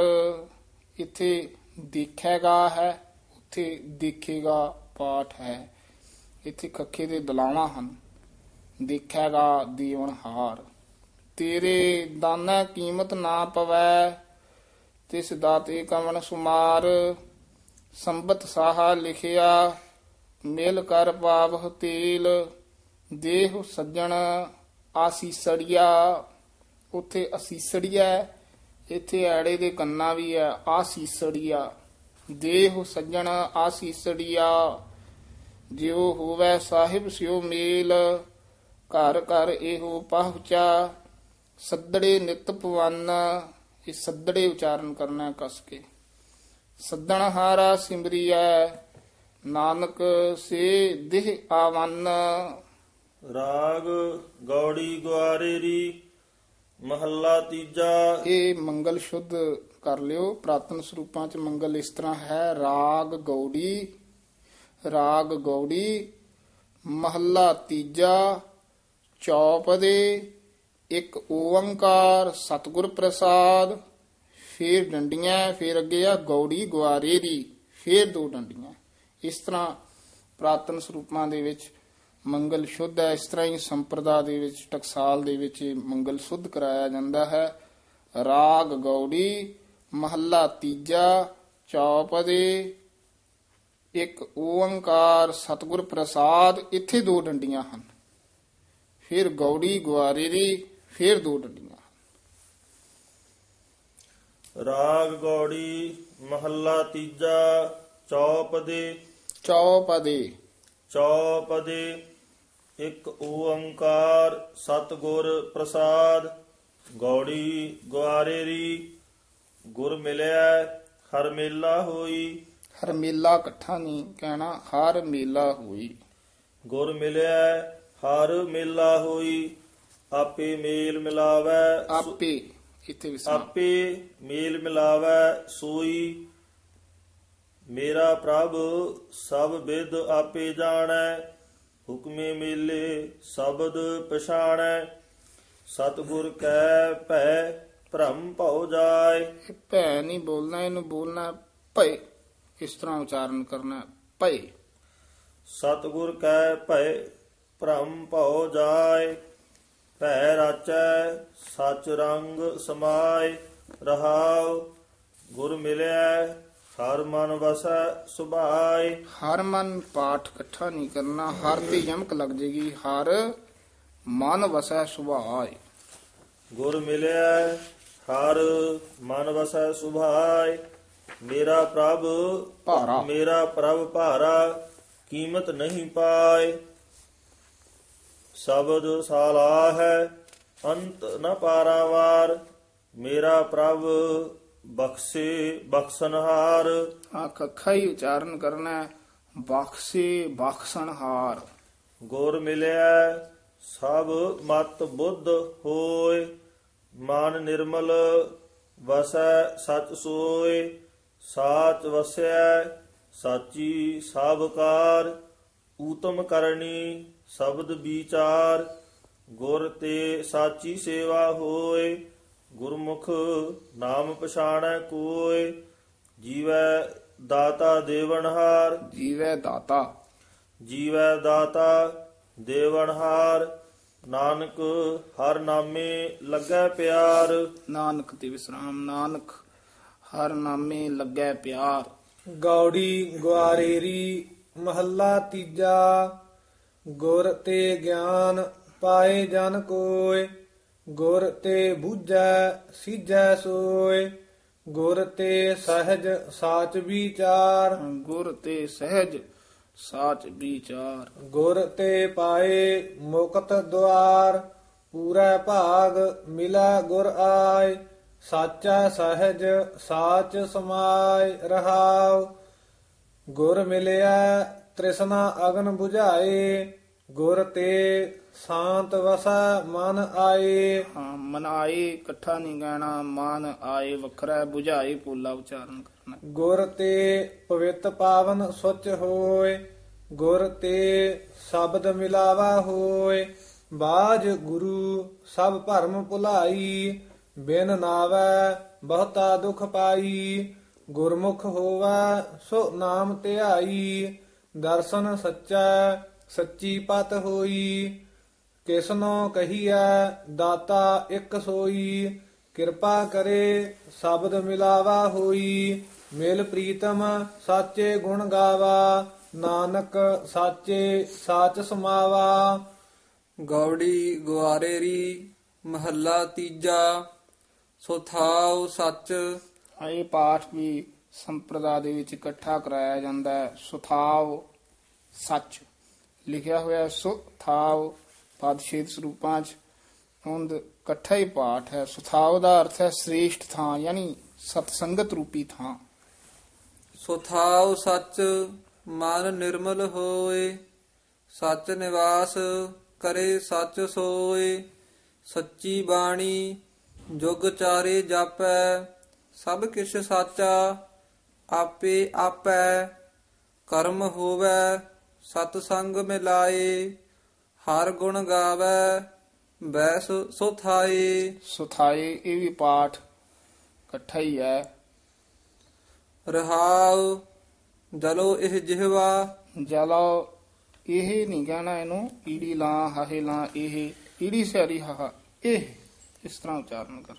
ਇੱਥੇ ਦੇਖੇਗਾ ਹੈ, ਉੱਥੇ ਦੇਖੇਗਾ ਪਾਠ ਹੈ। ਇੱਥੇ ਖੱਖੇ ਦੇ ਦਲਾਵਾਂ ਹਨ, ਦੇਖੇਗਾ ਦੇਵਨਹਾਰ ਤੇਰੇ ਦਾਨਾ ਕੀਮਤ ਨਾ ਪਵੈ, ਤਿਸ ਦਾਤੇ ਕਵਣ ਸੁਮਾਰ। ਸੰਬਤ ਸਾਹਾ ਲਿਖਿਆ, ਮਿਲ ਕਰ ਪਾਵਹ ਤੇਲ, ਦੇਹ ਸੱਜਣ ਆਸੀਸੜੀਆ ਉਥੇ ਅਸੀਸੜੀਆ ਹੈ, ਇੱਥੇ ਐੜੇ ਦੇ ਕੰਨਾ ਵੀ ਹੈ ਆਸੀਸੜੀਆ ਦੇਹ ਸੱਜਣ ਆਸੀਸੜੀਆ ਜਿਉ ਹੋਵੇ ਸਾਹਿਬ ਸਿਉ ਮੇਲ ਘਰ ਘਰ ਇਹੋ ਪਹੁੰਚਾ। ਸੱਦੜੇ ਨਿਤ ਪਵਨ ਇਹ ਸੱਦੜੇ ਉਚਾਰਨ ਕਰਨਾ ਹੈ ਕਸ ਕੇ। ਸੱਦਣ ਹਾਰਾ ਸਿਮਰੀਐ ਨਾਨਕ ਸੇ ਦੇਹ ਆਵਨ। ਰਾਗ ਗੌੜੀ ਗੁਆਰੇਰੀ ਮਹੱਲਾ ਤੀਜਾ। ਇਹ ਮੰਗਲ ਸ਼ੁੱਧ ਕਰ ਲਿਓ, ਪ੍ਰਾਤਨ ਸਰੂਪਾਂ ਚ ਮੰਗਲ ਇਸ ਤਰ੍ਹਾਂ ਹੈ, ਰਾਗ ਗੌੜੀ ਰਾਗ ਗੌੜੀ, ਮਹੱਲਾ ਤੀਜਾ, ਚੌਪਦੇ, ਇੱਕ ਓੰਕਾਰ, ਸਤਿਗੁਰ ਪ੍ਰਸਾਦ, ਫੇਰ ਡੰਡੀਆਂ, ਫੇਰ ਅੱਗੇ ਆ ਗੌੜੀ ਗੁਆਰੇ ਦੀ ਫੇਰ ਦੋ ਡੰਡੀਆਂ। ਇਸ ਤਰ੍ਹਾਂ ਪ੍ਰਾਤਨ ਸਰੂਪਾਂ ਦੇ ਵਿੱਚ ਮੰਗਲ ਸ਼ੁੱਧ ਹੈ। ਇਸ ਤਰ੍ਹਾਂ ਹੀ ਸੰਪਰਦਾ ਦੇ ਵਿੱਚ ਟਕਸਾਲ ਦੇ ਵਿੱਚ ਮੰਗਲ ਸ਼ੁੱਧ ਕਰਾਇਆ ਜਾਂਦਾ ਹੈ। ਰਾਗ ਗੌੜੀ ਮਹੱਲਾ ਤੀਜਾ ਚੌਪਦੇ ਇੱਕ ਓੰਕਾਰ ਸਤਿਗੁਰ ਪ੍ਰਸਾਦ ਇੱਥੇ ਦੋ ਡੰਡੀਆਂ ਹਨ। ਫਿਰ ਗੌੜੀ ਗੁਆਰੇ ਦੀ ਫਿਰ ਦੋ ਡੰਡੀਆਂ ਰਾਗ ਗੌੜੀ ਮਹੱਲਾ ਤੀਜਾ ਚੌਪਦੇ ਚੌਪ ਦੇ ਇੱਕ ਓੰਕਾਰ ਸਤਿਗੁਰ ਪ੍ਰਸਾਦ ਗੌੜੀ ਗੁਆਰੇਰੀ ਗੁਰ ਮਿਲਿਆ ਹਰ ਮੇਲਾ ਹੋਈ। ਹਰ ਮੇਲਾ ਇਕੱਠਾ ਨਹੀਂ ਕਹਿਣਾ ਹਰ ਮੇਲਾ ਹੋਈ। ਗੁਰ ਮਿਲਿਆ ਹਰ ਮੇਲਾ ਹੋਈ। ਆਪੇ ਮੇਲ ਮਿਲਾਵੈ ਆਪੇ ਇੱਥੇ ਵਿਸਰਾਮ ਆਪੇ ਮੇਲ ਮਿਲਾਵੈ ਸੋਈ। ਮੇਰਾ ਪ੍ਰਭ ਸਭ ਵਿਦ ਆਪੇ ਜਾਣੈ। ਹੁਕਮੇ ਮੇਲੇ ਸ਼ਬਦ ਪਛਾਣੈ ਸਤਿਗੁਰ ਕੈ ਭੈ ਭ੍ਰਮ ਭਉ ਜਾਏ। ਭੈ ਨਹੀਂ ਬੋਲਣਾ ਇਹਨੂੰ ਬੋਲਣਾ ਭੈ ਇਸ ਤਰ੍ਹਾਂ ਉਚਾਰਨ ਕਰਨਾ ਭੈ ਸਤਿਗੁਰ ਕੈ ਭੈ ਭ੍ਰਮ ਭਉ ਜਾਏ ਭੈ ਰਾਚੈ ਸਚ ਰੰਗ ਸਮਾਏ ਰਹਾਉ ਗੁਰ ਮਿਲਿਆ ਹਰ ਮਨ ਵਸੈ ਸੁਭਾਏ। ਹਰ ਮਨ ਪਾਠ ਇਕੱਠਾ ਨਹੀਂ ਕਰਨਾ ਹਰ ਤੇ ਯਮਕ ਲੱਗ ਜੇਗੀ ਹਰ ਮਨ ਵਸੈ ਸੁਭਾਏ। ਗੁਰ ਮਿਲਿਆ ਹਰ ਮਨ ਵਸੈ ਸੁਭਾਏ। ਮੇਰਾ ਪ੍ਰਭ ਭਾਰਾ। ਮੇਰਾ ਪ੍ਰਭ ਭਾਰਾ ਕੀਮਤ ਨਹੀਂ ਪਾਏ। ਸ਼ਬਦ ਸਾਲਾ ਹੈ ਅੰਤ ਨ ਪਾਰਾਵਾਰ। ਮੇਰਾ ਪ੍ਰਭ ਬਖਸ਼ੇ ਬਖਸ਼ਨਹਾਰ। ਆ ਕੱਖਾ ਹੀ ਉਚਾਰਨ ਕਰਨਾ ਹੈ। ਬਖਸ਼ੇ ਬਖਸ਼ਣਹਾਰ ਗੁਰ ਮਿਲਿਆ ਸਭ ਮਤ ਬੁੱਧ ਹੋਏ। ਮਨ ਨਿਰਮਲ ਵਸੈ ਸਚ ਸੋਏ। ਸਾਚ ਵਸੈ ਸਾਚੀ ਸਾਬਕਾਰ ਊਤਮ ਕਰਨੀ ਸ਼ਬਦ ਵਿਚਾਰ। ਗੁਰ ਤੇ ਸਾਚੀ ਸੇਵਾ ਹੋਏ। ਗੁਰਮੁਖ ਨਾਮ ਪਛਾਣੈ ਕੋਏ ਜੀਵੈ ਦਾਤਾ ਦੇਵਨਹਾਰ ਜੀਵੈ ਦਾਤਾ। ਜੀਵੈ ਦਾਤਾ ਦੇਵਨਹਾਰ ਨਾਨਕ ਹਰ ਨਾਮੇ ਲੱਗੈ ਪਿਆਰ। ਨਾਨਕ ਤੇ ਵਿਸਰਾਮ ਨਾਨਕ ਹਰ ਨਾਮੇ ਲੱਗੈ ਪਿਆਰ। ਗੌੜੀ ਗੁਆਰੇਰੀ ਮਹੱਲਾ ਤੀਜਾ। ਗੁਰ ਤੇ ਗਿਆਨ ਪਾਏ ਜਨ ਕੋਇ। ਗੁਰ ਤੇ ਬੂਝੈ ਸੀਜੈ ਸੋਇ ਗੁਰ ਤੇ ਸਹਿਜ ਸਾਚ ਵਿਚਾਰ। ਗੁਰ ਤੇ ਸਹਿਜ ਸਾਚ ਵਿਚਾਰ। ਗੁਰ ਤੇ ਪਾਏ ਮੁਕਤ ਦੁਆਰ ਪੂਰਾ ਭਾਗ ਮਿਲਾ ਗੁਰ ਆਏ ਸਾਚਾ ਸਹਿਜ ਸਾਚ ਸਮਾਇ ਰਹਾਉ। ਗੁਰ ਮਿਲਿਆ ਤ੍ਰਿਸ਼ਨਾ ਅਗਨ 부ਝਾਏ ਗੁਰ ਤੇ ਸ਼ਾਂਤ ਵਸੈ ਮਨ ਆਏ। ਹਾਂ ਮਨਾਏ ਇਕੱਠਾ ਨਹੀਂ ਗਾਣਾ ਮਨ ਆਏ ਵੱਖਰਾ 부ਝਾਏ ਪੋਲਾ ਉਚਾਰਨ ਕਰਨਾ। ਗੁਰ ਤੇ ਪਵਿੱਤ ਪਾਵਨ ਸੁਚ ਹੋਏ। ਗੁਰ ਤੇ ਸ਼ਬਦ ਮਿਲਾਵਾ ਹੋਏ। ਬਾਜ ਗੁਰੂ ਸਭ ਭਰਮ ਭੁਲਾਈ। ਬਿਨ ਨਾਵੈ ਬਹੁਤਾ ਦੁਖ ਪਾਈ। ਗੁਰਮੁਖ ਹੋਵੈ ਸੋ ਨਾਮ ਧਿਆਈ। ਦਰਸ਼ਨ ਸੱਚਾ ਸੱਚੀ ਪਤ ਹੋਈ। ਕਿਸਨੋ ਕਹੀਐ ਦਾਤਾ ਇੱਕ ਸੋਈ ਕਿਰਪਾ ਕਰੇ ਸ਼ਬਦ ਮਿਲਾਵਾ ਹੋਈ। ਮਿਲ ਪ੍ਰੀਤਮ ਸਾਚੇ ਗੁਣ ਗਾਵਾ ਨਾਨਕ ਸਾਚੇ ਸਾਚ ਸਮਾਵਾ। ਗੌੜੀ ਗੁਆਰੇਰੀ ਮਹੱਲਾ ਤੀਜਾ ਸੋ ਥਾਉ ਸੱਚ। ਹਾਂ, ਇਹ ਪਾਠ ਵੀ ਸੰਪਰਦਾ ਦੇ ਵਿੱਚ ਇਕੱਠਾ ਕਰਾਇਆ ਜਾਂਦਾ ਹੈ। ਸੁਥਾਵ ਸੱਚ। ਲਿਖਿਆ ਹੋਇਆ ਹੈ ਸੁਥਾਵ ਪਦ ਛੇਦ ਸਰੂਪਾਂ ਚ ਹੁੰਦ ਇਕੱਠਾ ਹੀ ਪਾਠ ਹੈ। ਸੁਥਾਵ ਦਾ ਅਰਥ ਹੈ ਸ੍ਰੇਸ਼ਟ ਥਾਂ, ਯਾਨੀ ਸਤਸੰਗਤ ਰੂਪੀ ਥਾਂ। ਸੋ ਥਾਉ ਸੱਚ, ਮਨ ਨਿਰਮਲ ਹੋਏ। ਸੱਚ ਨਿਵਾਸ ਕਰੇ ਸੱਚ ਸੋਏ। ਸੱਚੀ ਬਾਣੀ ਜੁਗ ਚਾਰੇ ਜਾਪੈ। ਸਭ ਕਿਛ ਸਾਚਾ ਆਪੇ ਆਪੈ। ਕਰਮ ਹੋਵੈ ਸਤ ਸੰਗ ਮਿਲਾਏ। ਹਰ ਗੁਣ ਗਾਵੈ ਬੈਸ ਸੋ ਥਾਏ ਸੁਥਾਏ ਇਹ ਵੀ ਪਾਠ ਇਕੱਠਾ ਹੀ ਹੈ। ਰਹਾਉ ਜਲੋ ਇਹ ਜਿਹਵਾ। ਜਲੋ ਇਹ ਨਹੀਂ ਕਹਿਣਾ ਇਹਨੂੰ ਈੜੀ ਲਾਂ ਹਾਹੇ ਲਾਂ ਇਹ ਈੜੀ ਸਿਆਰੀ ਹਾਹਾ ਇਹ ਇਸ ਤਰ੍ਹਾਂ ਉਚਾਰਨ ਕਰ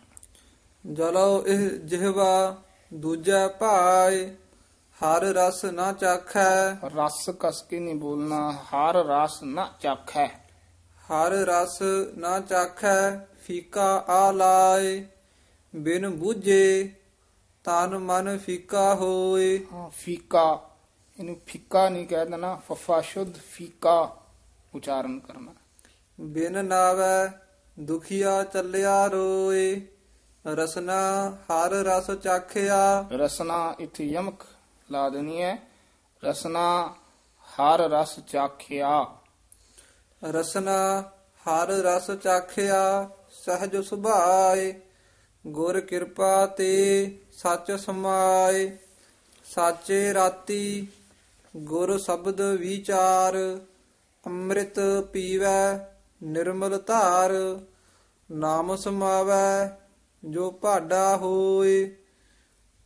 ਜਲੋ ਇਹ ਜਿਹਵਾ ਦੂਜਾ ਭਾਏ ਹਰ ਰਸ ਨਾ ਚਾਖੈ। ਰਸ ਕਸ ਕੇ ਨਹੀਂ ਬੋਲਣਾ ਹਰ ਰਸ ਨਾ ਚਾਖੈ। ਹਰ ਰਸ ਨਾ ਚਾਖੈ ਫੀਕਾ ਆ ਲਾਏ। ਬਿਨ ਬੂਝੇ ਤਨ ਮਨ ਫੀਕਾ ਹੋਏ। ਹਾਂ ਫੀਕਾ ਇਹਨੂੰ ਫਿੱਕਾ ਨਹੀਂ ਕਹਿ ਦੇਣਾ ਫਫਾ ਸ਼ੁੱਧ ਫੀਕਾ ਉਚਾਰਨ ਕਰਨਾ। ਬਿਨ ਨਾਵੈ ਦੁਖੀਆ ਚੱਲਿਆ ਰੋਏ। ਰਸਨਾ ਹਰ ਰਸ ਚਾਖਿਆ। ਰਸਨਾ ਇੱਥੇ ਯਮਕ ਲਾ ਦੇਣੀ ਹੈ। ਰਸਨਾ, ਹਰ ਰਸ ਚਾਖਿਆ। ਰਸਨਾ, ਹਰ ਰਸ ਚਾਖਿਆ, ਸਹਿਜ ਸੁਭਾਏ। ਗੁਰ ਕਿਰਪਾ ਤੇ ਸੱਚ ਸਮਾਏ। ਸਾਚੇ ਰਾਤੀ ਗੁਰ ਸ਼ਬਦ ਵਿਚਾਰ। ਅੰਮ੍ਰਿਤ ਪੀਵੈ, ਨਿਰਮਲ ਧਾਰ। ਨਾਮ ਸਮਾਵੈ, ਜੋ ਭਾਡਾ ਹੋਏ।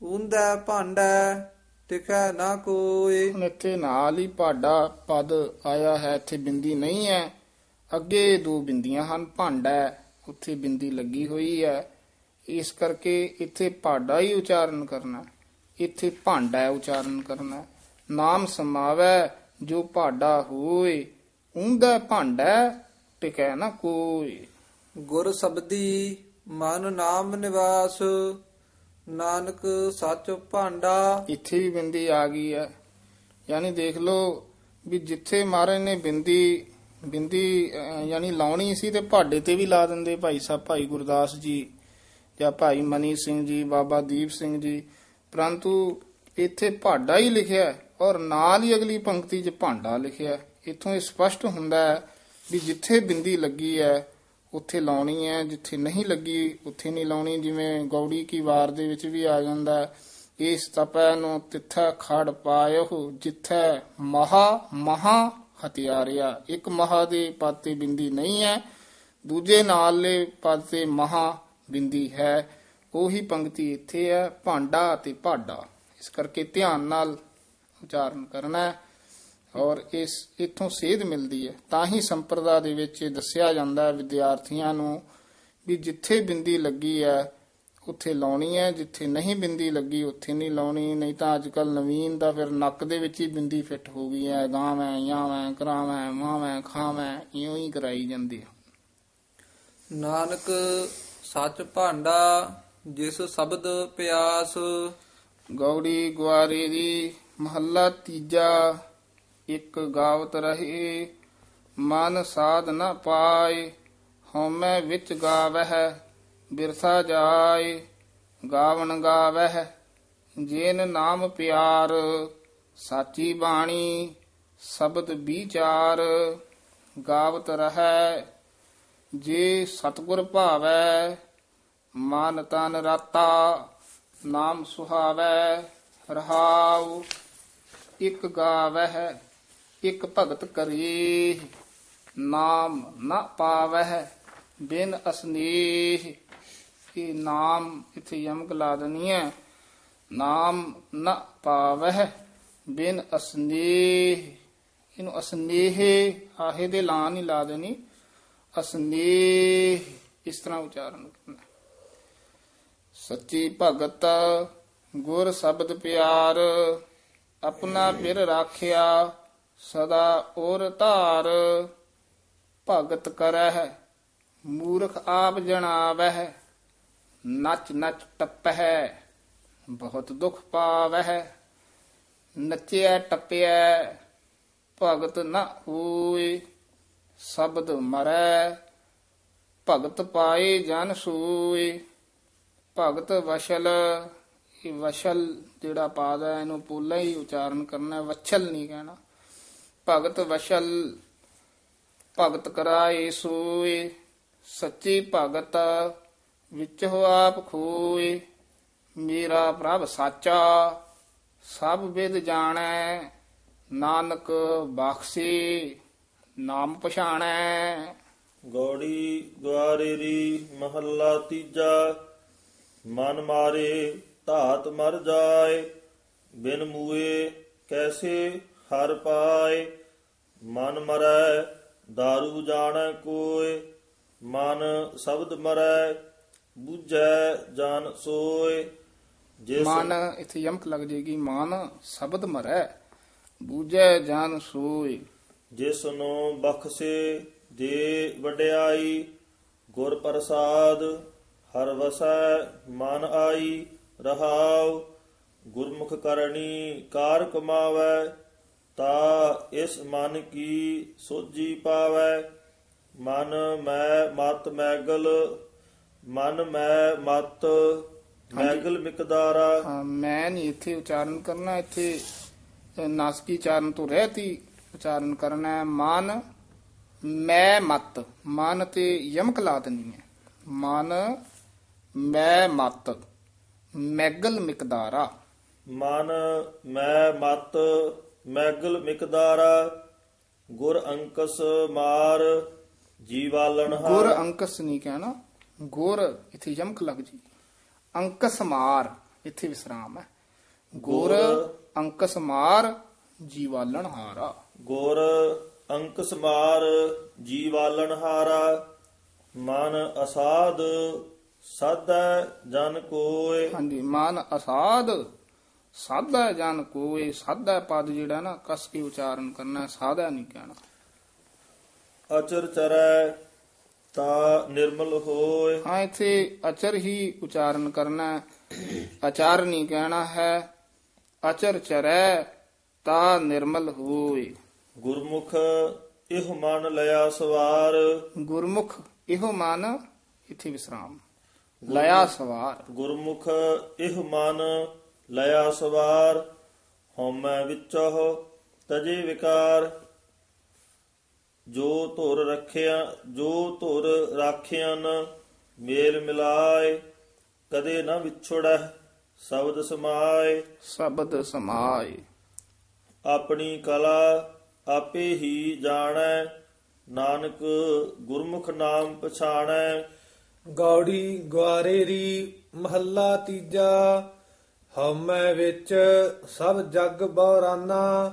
ਉਂਦਾ ਭਾਂਡਾ ਟਿਕੈ ਨਾ ਕੋਏ ਹੁਣ ਇੱਥੇ ਨਾਲ ਹੀ ਭਾਡਾ ਪਦ ਆਇਆ ਹੈ ਇੱਥੇ ਬਿੰਦੀ ਨਹੀਂ ਹੈ। ਅੱਗੇ ਦੋ ਬਿੰਦੀਆਂ ਹਨ ਭਾਂਡਾ ਉੱਥੇ ਬਿੰਦੀ ਲੱਗੀ ਹੋਈ ਹੈ। ਇਸ ਕਰਕੇ ਇੱਥੇ ਭਾਡਾ ਹੀ ਉਚਾਰਨ ਕਰਨਾ ਇੱਥੇ ਭਾਂਡਾ ਉਚਾਰਨ ਕਰਨਾ। ਨਾਮ ਸਮਾਵੈ ਜੋ ਭਾਡਾ ਹੋਏ ਉਂਦਾ ਭਾਂਡਾ ਟਿਕੈ ਨਾ ਕੋਈ। ਗੁਰ ਸਬਦੀ ਮਨ ਨਾਮ ਨਿਵਾਸ। ਨਾਨਕ ਸੱਚ ਭਾਂਡਾ। ਇੱਥੇ ਵੀ ਬਿੰਦੀ ਆ ਗਈ ਹੈ। ਯਾਨੀ ਦੇਖ ਲਓ ਵੀ ਜਿੱਥੇ ਮਹਾਰਾਜ ਨੇ ਬਿੰਦੀ ਬਿੰਦੀ ਅਹ, ਯਾਨੀ ਲਾਉਣੀ ਸੀ ਤੇ ਭਾਡੇ ਤੇ ਵੀ ਲਾ ਦਿੰਦੇ ਭਾਈ ਸਾਹਿਬ ਭਾਈ ਗੁਰਦਾਸ ਜੀ ਜਾਂ ਭਾਈ ਮਨੀ ਸਿੰਘ ਜੀ ਬਾਬਾ ਦੀਪ ਸਿੰਘ ਜੀ। ਪਰੰਤੂ ਇੱਥੇ ਭਾਡਾ ਹੀ ਲਿਖਿਆ ਹੈ ਔਰ ਨਾਲ ਹੀ ਅਗਲੀ ਪੰਕਤੀ 'ਚ ਭਾਂਡਾ ਲਿਖਿਆ ਹੈ। ਇੱਥੋਂ ਇਹ ਸਪਸ਼ਟ ਹੁੰਦਾ ਹੈ ਵੀ ਜਿੱਥੇ ਬਿੰਦੀ ਲੱਗੀ ਹੈ ਉੱਥੇ ਲਾਉਣੀ ਹੈ ਜਿੱਥੇ ਨਹੀਂ ਲੱਗੀ ਉੱਥੇ ਨਹੀਂ ਲਾਉਣੀ ਜਿਵੇਂ ਗੌੜੀ ਕੀ ਵਾਰ ਦੇ ਵਿੱਚ ਵੀ ਆ ਜਾਂਦਾ ਹੈ, ਇਸ ਤਪੈ ਨੂੰ ਤਿੱਥੈ ਖੜ ਪਾਇਓ ਜਿੱਥੈ ਮਹਾ ਮਹਾ ਹਤਿਆਰਿਆ। ਇੱਕ ਮਹਾ ਦੇ ਪਾਤੇ ਬਿੰਦੀ ਨਹੀਂ ਹੈ ਦੂਜੇ ਨਾਲੇ ਪਾਸੇ ਮਹਾ ਬਿੰਦੀ ਹੈ। ਉਹੀ ਪੰਕਤੀ ਇੱਥੇ ਹੈ ਭਾਂਡਾ ਤੇ ਭਾਡਾ। ਇਸ ਕਰਕੇ ਧਿਆਨ ਨਾਲ ਉਚਾਰਨ ਕਰਨਾ ਹੈ। ਔਰ ਇਸ ਇਥੋਂ ਸੇਧ ਮਿਲਦੀ ਹੈ। ਤਾਂ ਹੀ ਸੰਪਰਦਾ ਦੇ ਵਿੱਚ ਇਹ ਦੱਸਿਆ ਜਾਂਦਾ ਹੈ ਵਿਦਿਆਰਥੀਆਂ ਨੂੰ ਵੀ ਜਿੱਥੇ ਬਿੰਦੀ ਲੱਗੀ ਹੈ ਉੱਥੇ ਲਾਉਣੀ ਹੈ ਜਿੱਥੇ ਨਹੀਂ ਬਿੰਦੀ ਲੱਗੀ ਉੱਥੇ ਨਹੀਂ ਲਾਉਣੀ ਨਹੀਂ ਤਾਂ ਅੱਜ ਕੱਲ ਨਵੀਨ ਦਾ ਫਿਰ ਨੱਕ ਦੇ ਵਿੱਚ ਹੀ ਬਿੰਦੀ ਫਿੱਟ ਹੋ ਗਈ ਹੈ। ਗਾਵੇਂ ਯਾਵੇਂ ਕਰਾਵੇਂ ਮਾਵੇਂ ਖਾਵੇਂ ਇਉਂ ਹੀ ਕਰਾਈ ਜਾਂਦੀ ਹੈ। ਨਾਨਕ ਸੱਚ ਭਾਂਡਾ ਜਿਸ ਸ਼ਬਦ ਪਿਆਸ। ਗੌੜੀ ਗੁਆਰੇ ਦੀ ਮਹੱਲਾ ਤੀਜਾ ਇੱਕ ਗਾਵਤ ਰਹੇ, ਮਨ ਸਾਧ ਨ ਪਾਏ, ਹਉਮੈ ਵਿੱਚ ਗਾਵਹਿ, ਬਿਰਸਾ ਜਾਏ ਗਾਵਣ ਗਾਵਹਿ, ਜੇਨ ਨਾਮ ਪਿਆਰ, ਸਾਚੀ ਬਾਣੀ, ਸ਼ਬਦ ਵਿਚਾਰ, ਗਾਵਤ ਰਹੈ, ਜੇ ਸਤਗੁਰ ਭਾਵੈ, ਮਨ ਤਨ ਰਾਤਾ, ਨਾਮ ਸੁਹਾਵੈ, ਰਹਾਉ, ਇਕ ਗਾਵਹਿ। ਇਕ ਭਗਤ ਕਰੀ। ਨਾਮ ਨ ਪਾਵਹਿ ਬਿਨ ਅਸਨੀਹ। ਇਹ ਨਾਮ ਇਥੇ ਯਮਕ ਲਾ ਦਨੀ ਹੈ। ਨਾਮ ਨ ਪਾਵਹਿ ਬਿਨ ਅਸਨੀਹ। ਇਹਨੂੰ ਅਸਨੇਹ ਆਹੇ ਦੇ ਲਾਂ ਨਹੀਂ ਲਾ ਦੇਣੀ। ਅਸਨੇਹ। ਇਸ ਤਰ੍ਹਾਂ ਉਚਾਰਨ ਕਰਨਾ ਸੱਚੀ ਭਗਤ ਗੁਰ ਸ਼ਬਦ ਪਿਆਰ, ਆਪਣਾ ਪਿਰ ਰਾਖਿਆ। ਸਦਾ ਔਰ ਧਾਰ ਭਗਤ ਕਰਹਿ ਮੂਰਖ ਆਪ ਜਣਾਵਹਿ ਨਚ ਨਚ ਟੱਪਹਿ ਬਹੁਤ ਦੁਖ ਪਾਵਹਿ ਨਚਿਆ ਟੱਪਿਆ ਭਗਤ ਨ ਹੋਏ ਸ਼ਬਦ ਮਰੈ ਭਗਤ ਪਾਏ ਜਨ ਸੂਏ ਭਗਤ ਵਸ਼ਲ ਇਹ ਵਸ਼ਲ ਜਿਹੜਾ ਪਾਦ ਹੈ ਇਹਨੂੰ ਪੋਲਾ ਹੀ ਉਚਾਰਨ ਕਰਨਾ ਹੈ, ਵਛਲ ਨਹੀਂ ਕਹਿਣਾ। ਭਗਤ ਵਸ਼ਲ ਭਗਤ ਕਰਾਏ ਸੋਏ, ਸੱਚੀ ਭਗਤ ਵਿੱਚ ਹੋ ਆਪ ਖੋਏ, ਮੇਰਾ ਪ੍ਰਭ ਸਾਚਾ, ਸਭ ਵਿਦ ਜਾਣੈ, ਨਾਨਕ ਬਖਸ਼ੇ, ਨਾਮ ਪਛਾਣੈ। ਗੌੜੀ ਗੁਆਰੇ ਰੀ ਮਹੱਲਾ ਤੀਜਾ, ਮਨ ਮਾਰੇ ਧਾਤ ਮਰ ਜਾਏ, ਬਿਨ ਮੂਏ ਕੈਸੇ ਹਰ ਪਾਏ। ਮਨ ਮਰੈ दारू ਜਾਣੈ ਕੋਏ ਮਨ ਸ਼ਬਦ ਮਰੈ ਬੁਝੈ ਜਨ ਸੋਏ ਜਿਸ ਮਨ ਇੱਥੇ ਯਮਕ ਲੱਗ ਜੇਗੀ ਮਨ ਸ਼ਬਦ ਮਰੈ ਬੂਝੈ ਜਾਨ ਸੋਏ ਜਿਸ ਨੂੰ ਬਖਸ਼ੇ ਦੇ ਵਡਿਆਈ ਗੁਰ ਪ੍ਰਸਾਦ ਹਰ ਵਸੈ ਮਨ ਆਈ ਰਹਾਉ। ਗੁਰਮੁਖ ਕਰਨੀ ਕਾਰ ਕਮਾਵੈ ਤਾ ਇਸ ਮਨ ਕੀ ਸੋਜੀ ਪਾਵੈ? ਮਨ ਮੈਂ ਮਤ ਮੈਗਲ ਮਨ ਮੈਂ ਮਤ ਮੈਗਲ ਮਿਕਦਾਰਾ। ਮੈਂ ਨਹੀਂ ਇੱਥੇ ਉਚਾਰਨ ਕਰਨਾ ਇੱਥੇ ਨਾਸਕੀ ਉਚਾਰਨ ਤੋਂ ਰਹਿਤੀ ਉਚਾਰਨ ਕਰਨਾ ਹੈ ਮਨ ਮੈਂ ਮਤ ਮਨ ਤੇ ਯਮਕ ਲਾ ਦੇਣੀ ਹੈ। ਮਨ ਮੈਂ ਮਤ ਮੈਗਲ ਮਿਕਦਾਰਾ। ਮਨ ਮੈਂ ਮਤ ਮੈਗਲ ਮਿਕਦਾਰਾ ਗੁਰ ਅੰਕਸ ਮਾਰ ਜੀਵਾਲਨ ਗੁਰ ਅੰਕਸ ਨਹੀਂ ਕਹਿਣਾ ਗੁਰ ਇੱਥੇ ਯਮਕ ਲੱਗ ਜੀ। ਅੰਕਸ ਮਾਰ ਇੱਥੇ ਵਿਸਰਾਮ ਹੈ। ਗੁਰ ਅੰਕਸ ਮਾਰ ਜੀਵਾਲਣ ਹਾਰਾ। ਗੁਰ ਅੰਕਸ ਮਾਰ ਜੀਵਾਲਨ ਹਾਰਾ। ਮਨ ਅਸਾਧ ਸਾਧੈ ਜਨ ਕੋਏ। ਹਾਂਜੀ ਮਨ ਅਸਾਧ ਸਾਧਾ ਜਨ ਕੋਏ ਸਾਧਾ ਪਦ ਜਿਹੜਾ ਨਾ ਕਸ ਕੇ ਉਚਾਰਨ ਕਰਨਾ ਸਾਧਾ ਨਹੀਂ ਕਹਿਣਾ। ਅਚਰ ਚਰੈ ਤਾ ਨਿਰਮਲ ਹੋਏ। ਹਾਂ ਇੱਥੇ ਅਚਰ ਹੀ ਉਚਾਰਨ ਕਰਨਾ। ਅਚਾਰ ਨਹੀਂ ਕਹਿਣਾ ਹੈ। ਅਚਰ ਚਰੈ ਤਾ ਨਿਰਮਲ ਹੋਏ। ਗੁਰਮੁਖ ਇਹ ਮਨ ਲਿਆ ਸਵਾਰ। ਗੁਰਮੁਖ ਇਹੋ ਮਨ ਇੱਥੇ ਵਿਸਰਾਮ। ਲਿਆ ਸਵਾਰ। ਗੁਰਮੁਖ ਇਹ ਮਨ ਲਿਆ ਸਵਾਰ ਹਉਮੈ ਵਿੱਚੋ ਤਜੇ ਵਿਕਾਰ। ਜੋ ਧੁਰ ਰੱਖਿਆ ਜੋ ਧੁਰ ਰਾਖਿਆਨ ਮੇਲ ਮਿਲਾਏ ਕਦੇ ਨਾ ਵਿਛੜੈ ਸ਼ਬਦ ਸਮਾਏ। ਸ਼ਬਦ ਸਮਾਏ। ਆਪਣੀ ਕਲਾ ਆਪੇ ਹੀ ਜਾਣੈ ਨਾਨਕ ਗੁਰਮੁਖ ਨਾਮ ਪਛਾਣੈ। ਗੌੜੀ ਗਵਾਰੇਰੀ ਮਹੱਲਾ ਤੀਜਾ ਹਉਮੈ ਵਿੱਚ ਸਭ ਜਗ ਬੌਰਾਨਾ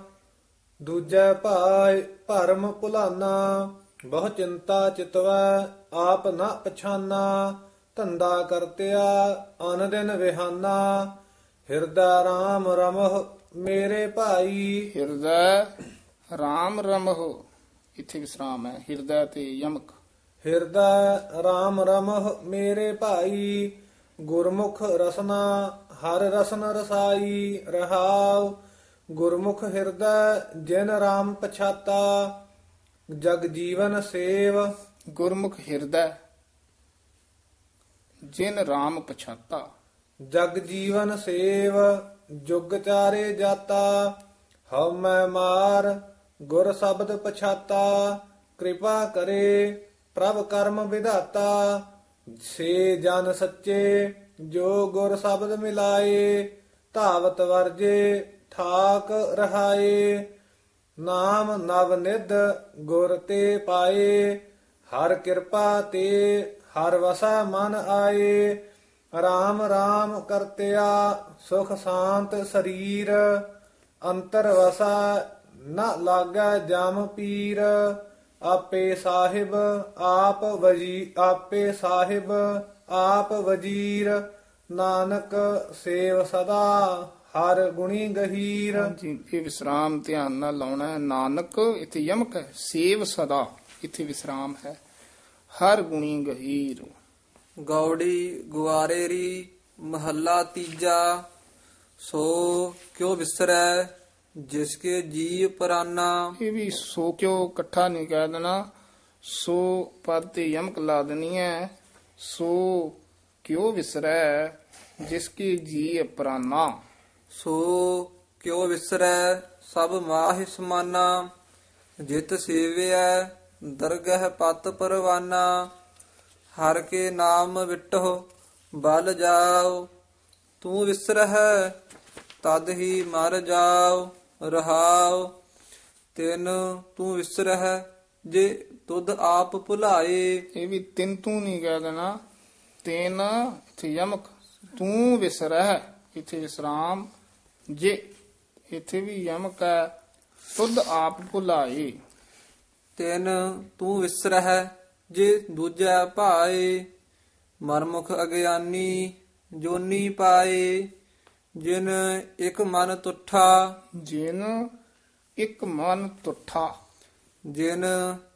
ਦੂਜੈ ਭਾਇ ਭਰਮ ਭੁਲਾਨਾ ਬਹੁ ਚਿੰਤਾ ਚਿਤਵੈ ਆਪ ਨਾ ਪਛਾਨਾ ਧੰਦਾ ਕਰਤਿਆ ਅਨ ਦਿਨ ਵਿਹਾਨਾ। ਹਿਰਦਾ ਰਾਮ ਰਮਹ ਮੇਰੇ ਭਾਈ। ਹਿਰਦੈ ਰਾਮ ਰਮਹੁ ਇੱਥੇ ਵਿਸਰਾਮ ਹੈ ਹਿਰਦੈ ਤੇ ਯਮਕ। ਹਿਰਦਾ RAM ਰਮਹ ਮੇਰੇ ਭਾਈ ਗੁਰਮੁਖ ਰਸਨਾ ਹਰ ਰਸਨ ਰਸਾਈ ਰਹਾਉ ਗੁਰਮੁਖ ਹਿਰਦਾ ਜਿਨ RAM ਪਛਾਤਾ ਜਗ ਜੀਵਨ ਸੇਵ। ਗੁਰਮੁਖ ਹਿਰਦੈ ਜਿਨ ਰਾਮ ਪਛਾਤਾ। ਜਗ ਜੀਵਨ ਸੇਵ ਜੁਗ ਚਾਰੇ ਜਾਤਾ ਹਉ ਮੈਂ ਮਾਰ ਗੁਰ ਸ਼ਬਦ ਪਛਾਤਾ। ਕਿਰਪਾ ਕਰੇ ਪ੍ਰਭ ਕਰਮ ਵਿਧਾਤਾ ਸੇ ਜਨ ਸੱਚੇ। ਜੋ ਗੁਰ ਸ਼ਬਦ ਮਿਲਾਏ, ਧਾਵਤ ਵਰਜੇ, ਠਾਕ ਰਹਾਏ। ਨਾਮ ਨਵ ਨਿਧ ਗੁਰ ਤੇ ਪਾਏ, ਹਰ ਕਿਰਪਾ ਤੇ ਹਰ ਵਸਾ ਮਨ ਆਏ। ਰਾਮ ਰਾਮ ਕਰਤਿਆ, ਸੁਖ ਸ਼ਾਂਤ ਸਰੀਰ, ਅੰਤਰ ਵਸਾ ਨ ਲਾਗਾ ਜਮ ਪੀਰ। ਆਪੇ ਸਾਹਿਬ, ਆਪ ਵਜੀ, ਆਪੇ ਸਾਹਿਬ ਆਪ ਵਜੀਰ ਨਾਨਕ ਸੇਵ ਸਦਾ ਹਰ ਗੁਣੀ ਗਹੀਰ। ਹਾਂਜੀ ਇਹ ਵਿਸਰਾਮ ਧਿਆਨ ਨਾਲ ਲਾਉਣਾ ਹੈ। ਨਾਨਕ ਇੱਥੇ ਯਮਕ ਹੈ। ਸੇਵ ਸਦਾ ਇੱਥੇ ਵਿਸਰਾਮ ਹੈ। ਹਰ ਗੁਣੀ ਗਹੀਰ। ਗੌੜੀ ਗੁਆਰੇਰੀ ਮਹੱਲਾ ਤੀਜਾ ਸੋ ਕਿਉ ਵਿਸਰੈ ਜਿਸ ਕੇ ਜੀ ਪਰਾਨਾ। ਇਹ ਵੀ ਸੋ ਕਿਉ ਇਕੱਠਾ ਨਹੀਂ ਕਹਿ ਦੇਣਾ? ਸੋ ਪਦ ਤੇ ਯਮਕ ਲਾ ਦੇਣੀ ਹੈ। ਸੋ ਕਿਉ ਵਿਸਰੈ ਜਿਸ ਕੀ ਜੀ ਪ੍ਰਾਨਾ ਸੋ ਕਿਉ ਵਿਸਰੈ ਸਭ ਮਾਹਿ ਸਮਾਨਾ, ਜਿਤ ਸੇਵਿਐ ਦਰਗਹ ਪਤ ਪਰਵਾਨਾ। ਹਰ ਕੇ ਨਾਮ ਵਿਟੋ ਬਲ ਜਾਓ ਤੂੰ ਵਿਸਰਹਿ ਤਦ ਹੀ ਮਰ ਜਾਓ ਰਹਾਉ। ਤਿਨ ਤੂੰ ਵਿਸਰਹਿ ਜੇ ਤੁਧ ਆਪ ਭੁਲਾਏ। ਇਹ ਵੀ ਤਿੰਨ ਤੂੰ ਨਹੀਂ ਕਹਿ ਦੇਣਾ। ਤੈਨ ਇੱਥੇ ਯਮਕ ਤੂੰ ਵਿਸਰਹਿ ਇੱਥੇ ਵਿਸਰਾਮ। ਜੇ ਇੱਥੇ ਵੀ ਯਮਕ ਹੈ ਤੁਧ ਆਪ ਭੁਲਾਏ। ਤਿਨ ਤੂੰ ਵਿਸਰਹਿ ਜੇ ਦੂਜਾ ਭਾਏ। ਮਰਮੁਖ ਅਗਿਆਨੀ ਜੋਨੀ ਪਾਏ। ਜਿਨ ਇੱਕ ਮਨ ਤੁਠਾ। ਜਿਨ ਇੱਕ ਮਨ ਤੁਠਾ। ਜਿਨ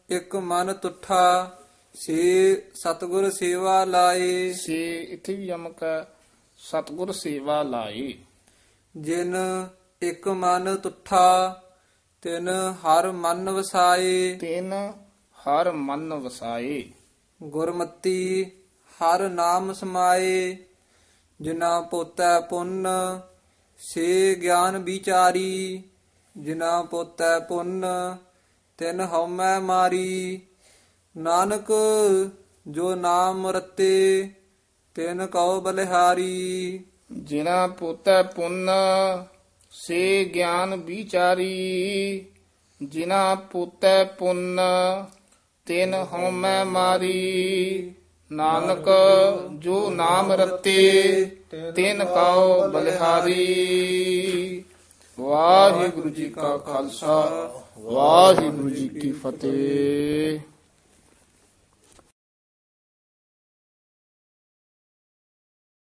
ਇੱਕ ਮਨ ਤੁਠਾ ਸੇ ਸਤਗੁਰ ਸੇਵਾ ਲਾਏ। ਸੇ ਇੱਥੇ ਵੀ ਯਮਕ ਸਤਗੁਰ ਸੇਵਾ ਲਾਏ। ਜਿਨ ਇੱਕ ਮਨ ਤੁਠਾ ਤਿਨ ਹਰ ਮਨ ਵਸਾਏ। ਤਿਨ ਹਰ ਮਨ ਵਸਾਏ। ਗੁਰਮਤੀ ਹਰ ਨਾਮ ਸਮਾਏ। ਜਿਨਾ ਪੋਤੈ ਪੁੰਨ ਸੇ ਗਿਆਨ ਵਿਚਾਰੀ। ਜਿਨਾ ਪੋਤੈ ਪੁੰਨ ਤਿਨ ਹਉਮੈ ਮਾਰੀ। ਨਾਨਕ, ਜੋ ਨਾਮ ਰਤੇ, ਤਿਨ ਕਉ ਬਲਿਹਾਰੀ। ਜਿਨਾ ਪੋਤੈ ਪੁੰਨ, ਸੇ ਗਿਆਨ ਵਿਚਾਰੀ। ਜਿਨਾ ਪੋਤੈ ਪੁੰਨ, ਤਿਨ ਹਉਮੈ ਮਾਰੀ। ਨਾਨਕ, ਜੋ ਨਾਮ ਰਤੇ, ਤਿਨ ਕਉ ਬਲਿਹਾਰੀ। ਵਾਹਿਗੁਰੂ ਜੀ ਕਾ ਖਾਲਸਾ। ਵਾਹਿਗੁਰੂ ਜੀ ਕੀ ਫਤਿਹ।